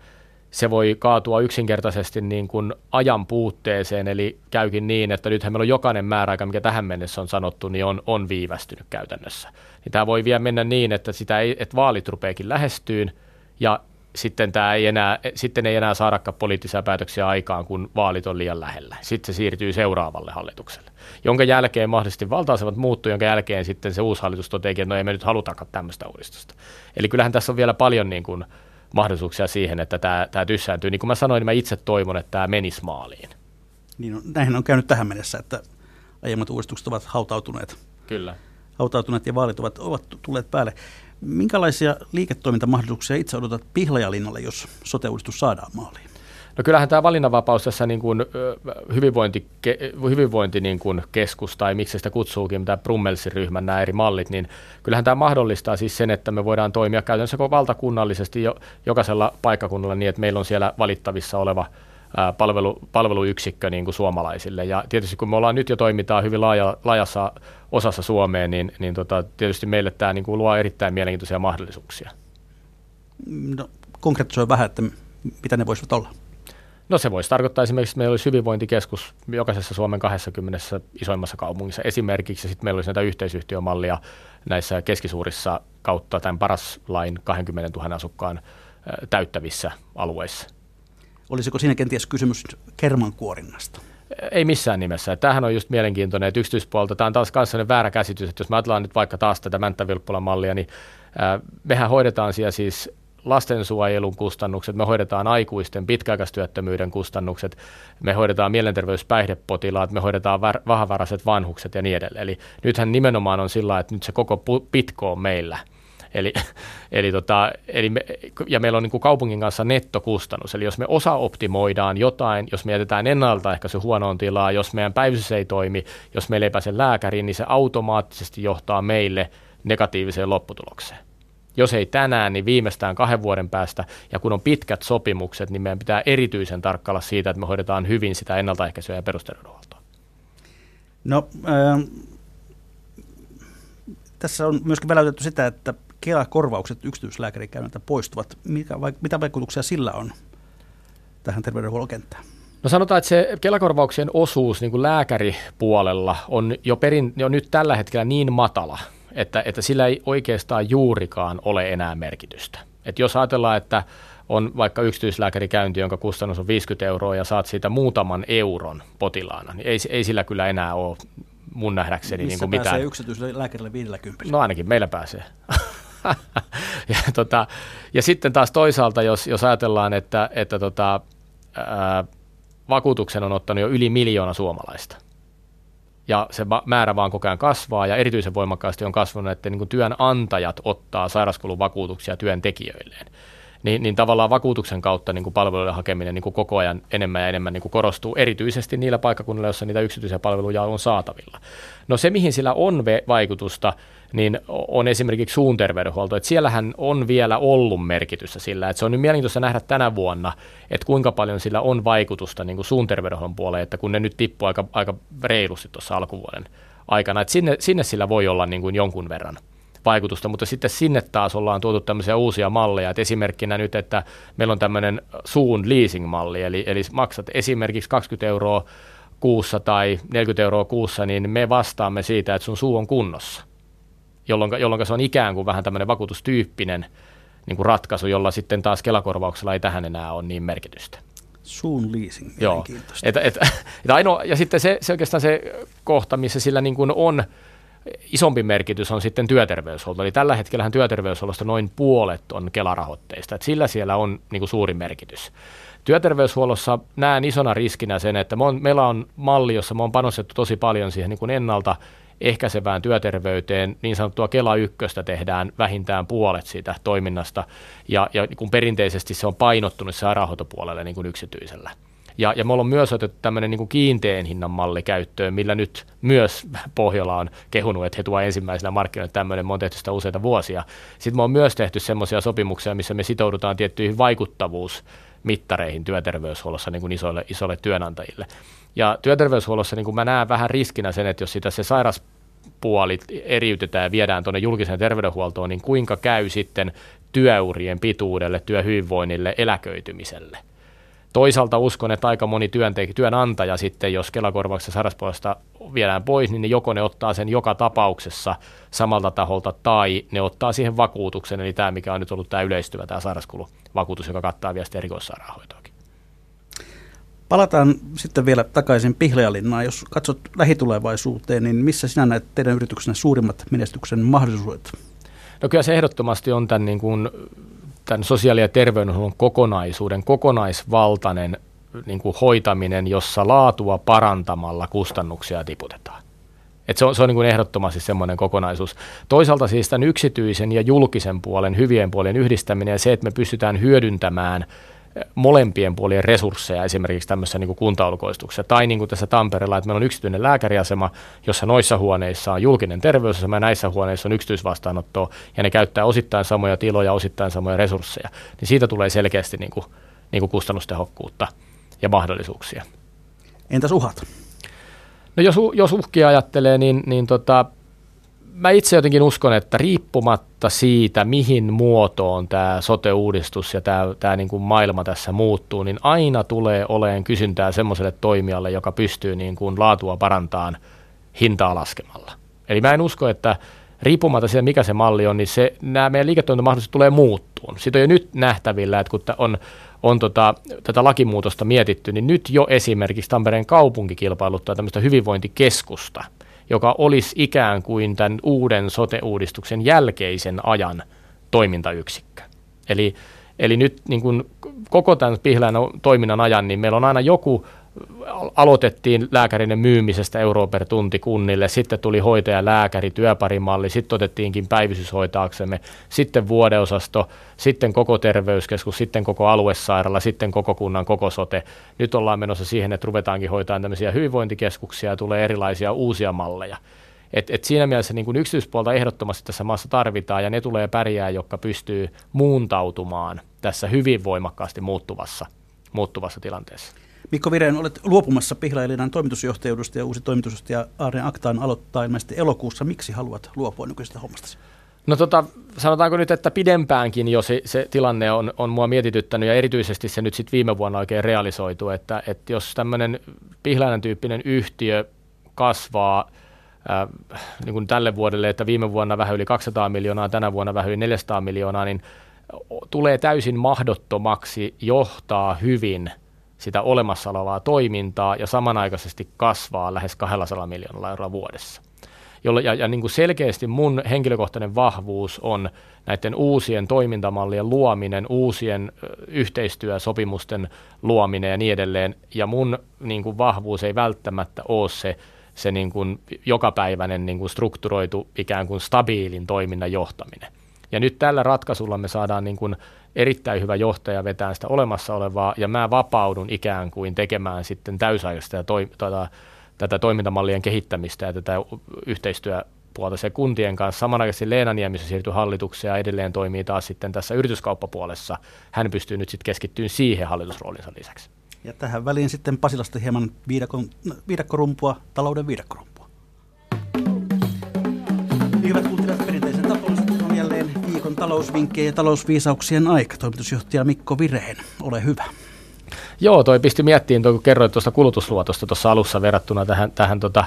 se voi kaatua yksinkertaisesti niin kuin ajan puutteeseen, eli käykin niin, että nythän meillä on jokainen määräaika, mikä tähän mennessä on sanottu, niin on, on viivästynyt käytännössä. Niin tämä voi vielä mennä niin, että, sitä ei, että vaalit rupeekin lähestyyn, ja sitten, tämä ei enää, sitten ei enää saadakaan poliittisia päätöksiä aikaan, kun vaalit on liian lähellä. Sitten se siirtyy seuraavalle hallitukselle, jonka jälkeen mahdollisesti valtaisevat muuttuu, jonka jälkeen sitten se uusi hallitus toteekin, että no ei me nyt halutakaan tämmöistä uudistusta. Eli kyllähän tässä on vielä paljon niin kuin mahdollisuuksia siihen, että tämä, tämä tyssääntyy. Niin kuin mä sanoin, niin mä itse toivon, että tämä menisi maaliin. Niin on, näinhän on käynyt tähän mennessä, että aiemmat uudistukset ovat hautautuneet. Kyllä. Hautautuneet ja vaalit ovat, ovat tulleet päälle. Minkälaisia liiketoimintamahdollisuuksia itse odotat Pihlajalinnalle, jos sote-uudistus saadaan maaliin? No kyllähän tämä valinnanvapaus tässä niin kuin hyvinvointi, hyvinvointi niin kuin keskus tai miksi sitä kutsuukin, tämä Brummelsin ryhmän nämä eri mallit, niin kyllähän tämä mahdollistaa siis sen, että me voidaan toimia käytännössä valtakunnallisesti jo, jokaisella paikkakunnalla niin, että meillä on siellä valittavissa oleva palvelu, palveluyksikkö niin kuin suomalaisille. Ja tietysti kun me ollaan nyt jo toimitaan hyvin laaja, laajassa osassa Suomeen, niin, niin tota, tietysti meille tämä niin kuin luo erittäin mielenkiintoisia mahdollisuuksia. No, konkreettisoi vähän, että mitä ne voisivat olla. No se voisi tarkoittaa esimerkiksi, että meillä olisi hyvinvointikeskus jokaisessa Suomen 20 isoimmassa kaupungissa esimerkiksi, ja sitten meillä olisi näitä yhteisyhtiömallia näissä keskisuurissa kautta tämän paras lain 20 000 asukkaan täyttävissä alueissa. Olisiko siinä kenties kysymys kermankuorinnasta? Ei missään nimessä. Tämähän on just mielenkiintoinen, että yksityispuolta, tämä on taas kanssa väärä käsitys, että jos me ajatellaan nyt vaikka taas tätä mänttä mallia, niin mehän hoidetaan siellä siis lastensuojelun kustannukset, me hoidetaan aikuisten pitkäaikaistyöttömyyden kustannukset, me hoidetaan mielenterveyspäihdepotilaat, me hoidetaan vahavaraiset vanhukset ja niin edelleen. Eli nythän nimenomaan on sillä, että nyt se koko pitko on meillä. Eli, eli, tota, eli me, ja meillä on niin kuin kaupungin kanssa nettokustannus. Eli jos me osa optimoidaan jotain, jos me jätetään ennaltaehkäisy huonoon tilaan, jos meidän päivystys ei toimi, jos meillä ei pääse lääkäriin, niin se automaattisesti johtaa meille negatiiviseen lopputulokseen jos ei tänään, niin viimeistään kahden vuoden päästä. Ja kun on pitkät sopimukset, niin meidän pitää erityisen tarkkailla siitä, että me hoidetaan hyvin sitä ennaltaehkäisyä ja perusterveydenhuoltoa. No, äh, tässä on myöskin väläytetty sitä, että Kela-korvaukset yksityislääkärikäynniltä poistuvat. Mikä, mitä vaikutuksia sillä on tähän terveydenhuollon kenttään? No sanotaan, että se Kelakorvauksien osuus niin kuin lääkäripuolella on jo, perin, jo nyt tällä hetkellä niin matala, että, että sillä ei oikeastaan juurikaan ole enää merkitystä. Et jos ajatellaan, että on vaikka yksityislääkärikäynti, jonka kustannus on 50 euroa ja saat siitä muutaman euron potilaana, niin ei, ei sillä kyllä enää ole mun nähdäkseni Missä niin kuin pääsee mitään. yksityiselle lääkärille 50? No ainakin meillä pääsee. [laughs] ja, tota, ja sitten taas toisaalta, jos, jos ajatellaan, että, että tota, ää, vakuutuksen on ottanut jo yli miljoona suomalaista – ja se määrä vaan koko ajan kasvaa ja erityisen voimakkaasti on kasvanut, että niin työnantajat ottaa sairauskuluvakuutuksia työntekijöilleen. Niin, niin tavallaan vakuutuksen kautta niin kuin palveluiden hakeminen niin kuin koko ajan enemmän ja enemmän niin kuin korostuu, erityisesti niillä paikkakunnilla, joissa niitä yksityisiä palveluja on saatavilla. No se, mihin sillä on vaikutusta, niin on esimerkiksi suun terveydenhuolto. Että siellähän on vielä ollut merkitystä sillä, että se on nyt mielenkiintoista nähdä tänä vuonna, että kuinka paljon sillä on vaikutusta niin kuin suun terveydenhuollon puoleen, että kun ne nyt tippuu aika, aika reilusti tuossa alkuvuoden aikana, että sinne, sinne sillä voi olla niin kuin jonkun verran vaikutusta, mutta sitten sinne taas ollaan tuotu tämmöisiä uusia malleja, että esimerkkinä nyt, että meillä on tämmöinen suun leasing-malli, eli, eli maksat esimerkiksi 20 euroa kuussa tai 40 euroa kuussa, niin me vastaamme siitä, että sun suu on kunnossa jolloin, jolloin se on ikään kuin vähän tämmöinen vakuutustyyppinen niin kuin ratkaisu, jolla sitten taas Kelakorvauksella ei tähän enää ole niin merkitystä. Suun leasing, Joo. Et, et, [laughs] et ainoa, ja sitten se, se oikeastaan se kohta, missä sillä niin kuin on isompi merkitys on sitten työterveyshuolto. Eli tällä hetkellä työterveyshuollosta noin puolet on Kelarahoitteista, että sillä siellä on niin kuin suuri merkitys. Työterveyshuollossa näen isona riskinä sen, että on, meillä on malli, jossa me on panostettu tosi paljon siihen niin kuin ennalta ehkäisevään työterveyteen, niin sanottua Kela ykköstä tehdään vähintään puolet siitä toiminnasta, ja, ja kun perinteisesti se on painottunut sairaanhoitopuolelle niin kuin yksityisellä. Ja, ja me ollaan myös otettu tämmöinen niin kiinteän hinnan malli käyttöön, millä nyt myös Pohjola on kehunut, että he tuovat ensimmäisenä markkinoille tämmöinen, me on tehty sitä useita vuosia. Sitten me on myös tehty semmoisia sopimuksia, missä me sitoudutaan tiettyihin vaikuttavuusmittareihin työterveyshuollossa niin kuin isoille, isoille työnantajille. Ja työterveyshuollossa niin kuin mä näen vähän riskinä sen, että jos sitä se sairaspuoli eriytetään ja viedään tuonne julkiseen terveydenhuoltoon, niin kuinka käy sitten työurien pituudelle, työhyvinvoinnille, eläköitymiselle. Toisaalta uskon, että aika moni työntek- työnantaja sitten, jos Kelakorvauksessa sairauspuolesta viedään pois, niin ne joko ne ottaa sen joka tapauksessa samalta taholta tai ne ottaa siihen vakuutuksen, eli tämä mikä on nyt ollut tämä yleistyvä tämä sairauskuluvakuutus, joka kattaa vielä erikoissairaanhoitoa. Palataan sitten vielä takaisin Pihlajalinnaan. Jos katsot lähitulevaisuuteen, niin missä sinä näet teidän yrityksenä suurimmat menestyksen mahdollisuudet? No kyllä se ehdottomasti on tämän, niin kuin, tämän sosiaali- ja terveydenhuollon kokonaisuuden kokonaisvaltainen niin kuin hoitaminen, jossa laatua parantamalla kustannuksia tiputetaan. Et se on, se on niin kuin ehdottomasti semmoinen kokonaisuus. Toisaalta siis tämän yksityisen ja julkisen puolen, hyvien puolien yhdistäminen ja se, että me pystytään hyödyntämään – molempien puolien resursseja esimerkiksi tämmöisessä niin kuntaulkoistuksessa. Tai niin kuin tässä Tampereella, että meillä on yksityinen lääkäriasema, jossa noissa huoneissa on julkinen terveysasema ja näissä huoneissa on yksityisvastaanottoa ja ne käyttää osittain samoja tiloja, osittain samoja resursseja. Niin siitä tulee selkeästi niin kuin, niin kuin kustannustehokkuutta ja mahdollisuuksia. Entäs uhat? No jos, jos uhkia ajattelee, niin, niin tota, mä itse jotenkin uskon, että riippumatta siitä, mihin muotoon tämä sote-uudistus ja tämä, tämä niin kuin maailma tässä muuttuu, niin aina tulee oleen kysyntää semmoiselle toimijalle, joka pystyy niin kuin laatua parantamaan hintaa laskemalla. Eli mä en usko, että riippumatta siitä, mikä se malli on, niin se, nämä meidän liiketoimintamahdollisuudet tulee muuttuun. Siitä on jo nyt nähtävillä, että kun on, on tota, tätä lakimuutosta mietitty, niin nyt jo esimerkiksi Tampereen kaupunki kilpailuttaa tämmöistä hyvinvointikeskusta – joka olisi ikään kuin tämän uuden sote-uudistuksen jälkeisen ajan toimintayksikkö. Eli, eli nyt niin kuin koko tämän pihlään toiminnan ajan, niin meillä on aina joku aloitettiin lääkärinen myymisestä euroa per tunti kunnille, sitten tuli hoitaja, lääkäri, työparimalli, sitten otettiinkin päivystys hoitaaksemme, sitten vuodeosasto, sitten koko terveyskeskus, sitten koko aluesairaala, sitten koko kunnan koko sote. Nyt ollaan menossa siihen, että ruvetaankin hoitaa tämmöisiä hyvinvointikeskuksia ja tulee erilaisia uusia malleja. Et, et siinä mielessä niin kun yksityispuolta ehdottomasti tässä maassa tarvitaan ja ne tulee pärjää, jotka pystyy muuntautumaan tässä hyvin voimakkaasti muuttuvassa, muuttuvassa tilanteessa. Mikko Vireen, olet luopumassa Pihlajalinnan toimitusjohtajuudesta ja uusi toimitusjohtaja Aarne Aktaan aloittaa ilmeisesti elokuussa. Miksi haluat luopua nykyisestä hommastasi? No tota, sanotaanko nyt, että pidempäänkin jo se, se tilanne on, on mua mietityttänyt ja erityisesti se nyt sitten viime vuonna oikein realisoitu, että, että jos tämmöinen Pihlajainen tyyppinen yhtiö kasvaa äh, niin kuin tälle vuodelle, että viime vuonna vähän yli 200 miljoonaa, tänä vuonna vähän yli 400 miljoonaa, niin tulee täysin mahdottomaksi johtaa hyvin – sitä olemassa olevaa toimintaa ja samanaikaisesti kasvaa lähes 200 miljoonalla euroa vuodessa. Jolla, ja ja niin kuin selkeästi mun henkilökohtainen vahvuus on näiden uusien toimintamallien luominen, uusien yhteistyösopimusten luominen ja niin edelleen. Ja mun niin kuin vahvuus ei välttämättä ole se, se niin kuin jokapäiväinen niin kuin strukturoitu ikään kuin stabiilin toiminnan johtaminen. Ja nyt tällä ratkaisulla me saadaan niin kuin erittäin hyvä johtaja vetää sitä olemassa olevaa, ja mä vapaudun ikään kuin tekemään sitten täysaikaista ja toi, tota, tätä toimintamallien kehittämistä ja tätä yhteistyöpuolta se kuntien kanssa. Samanaikaisesti Leena Niemisen siirtyi hallitukseen ja edelleen toimii taas sitten tässä yrityskauppapuolessa. Hän pystyy nyt sitten keskittymään siihen hallitusroolinsa lisäksi. Ja tähän väliin sitten Pasilasta hieman viidakon, viidakkorumpua, talouden viidakkorumpua. Talousvinkkejä ja talousviisauksien aika. Toimitusjohtaja Mikko Vireen, ole hyvä. Joo, toi pisti miettiin, toi, kun kerroit tuosta kulutusluotosta tuossa alussa verrattuna tähän, tähän tota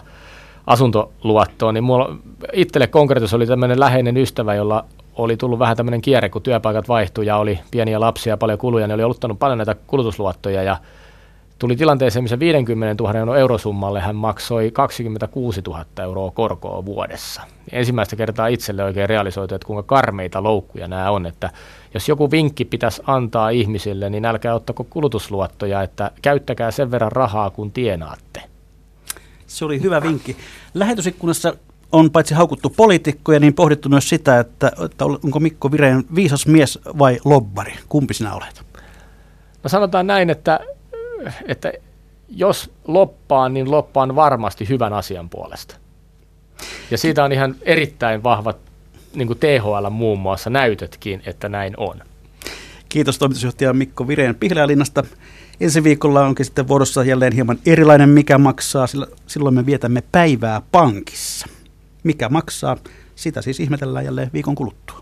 asuntoluottoon, niin mulla itselle konkreettisesti oli tämmöinen läheinen ystävä, jolla oli tullut vähän tämmöinen kierre, kun työpaikat vaihtui ja oli pieniä lapsia ja paljon kuluja, niin oli oluttanut paljon näitä kulutusluottoja ja tuli tilanteeseen, missä 50 000 eurosummalle hän maksoi 26 000 euroa korkoa vuodessa. Ensimmäistä kertaa itselle oikein realisoitu, että kuinka karmeita loukkuja nämä on, että jos joku vinkki pitäisi antaa ihmisille, niin älkää ottako kulutusluottoja, että käyttäkää sen verran rahaa, kun tienaatte. Se oli hyvä vinkki. Lähetysikkunassa on paitsi haukuttu poliitikkoja, niin pohdittu myös sitä, että, että onko Mikko Vireen viisas mies vai lobbari. Kumpi sinä olet? No sanotaan näin, että että jos loppaan, niin loppaan varmasti hyvän asian puolesta. Ja siitä on ihan erittäin vahvat niin kuin THL muun muassa näytötkin, että näin on. Kiitos toimitusjohtaja Mikko Vireen Pihlajalinnasta. Ensi viikolla onkin sitten vuorossa jälleen hieman erilainen Mikä maksaa, sillä silloin me vietämme päivää pankissa. Mikä maksaa, sitä siis ihmetellään jälleen viikon kuluttua.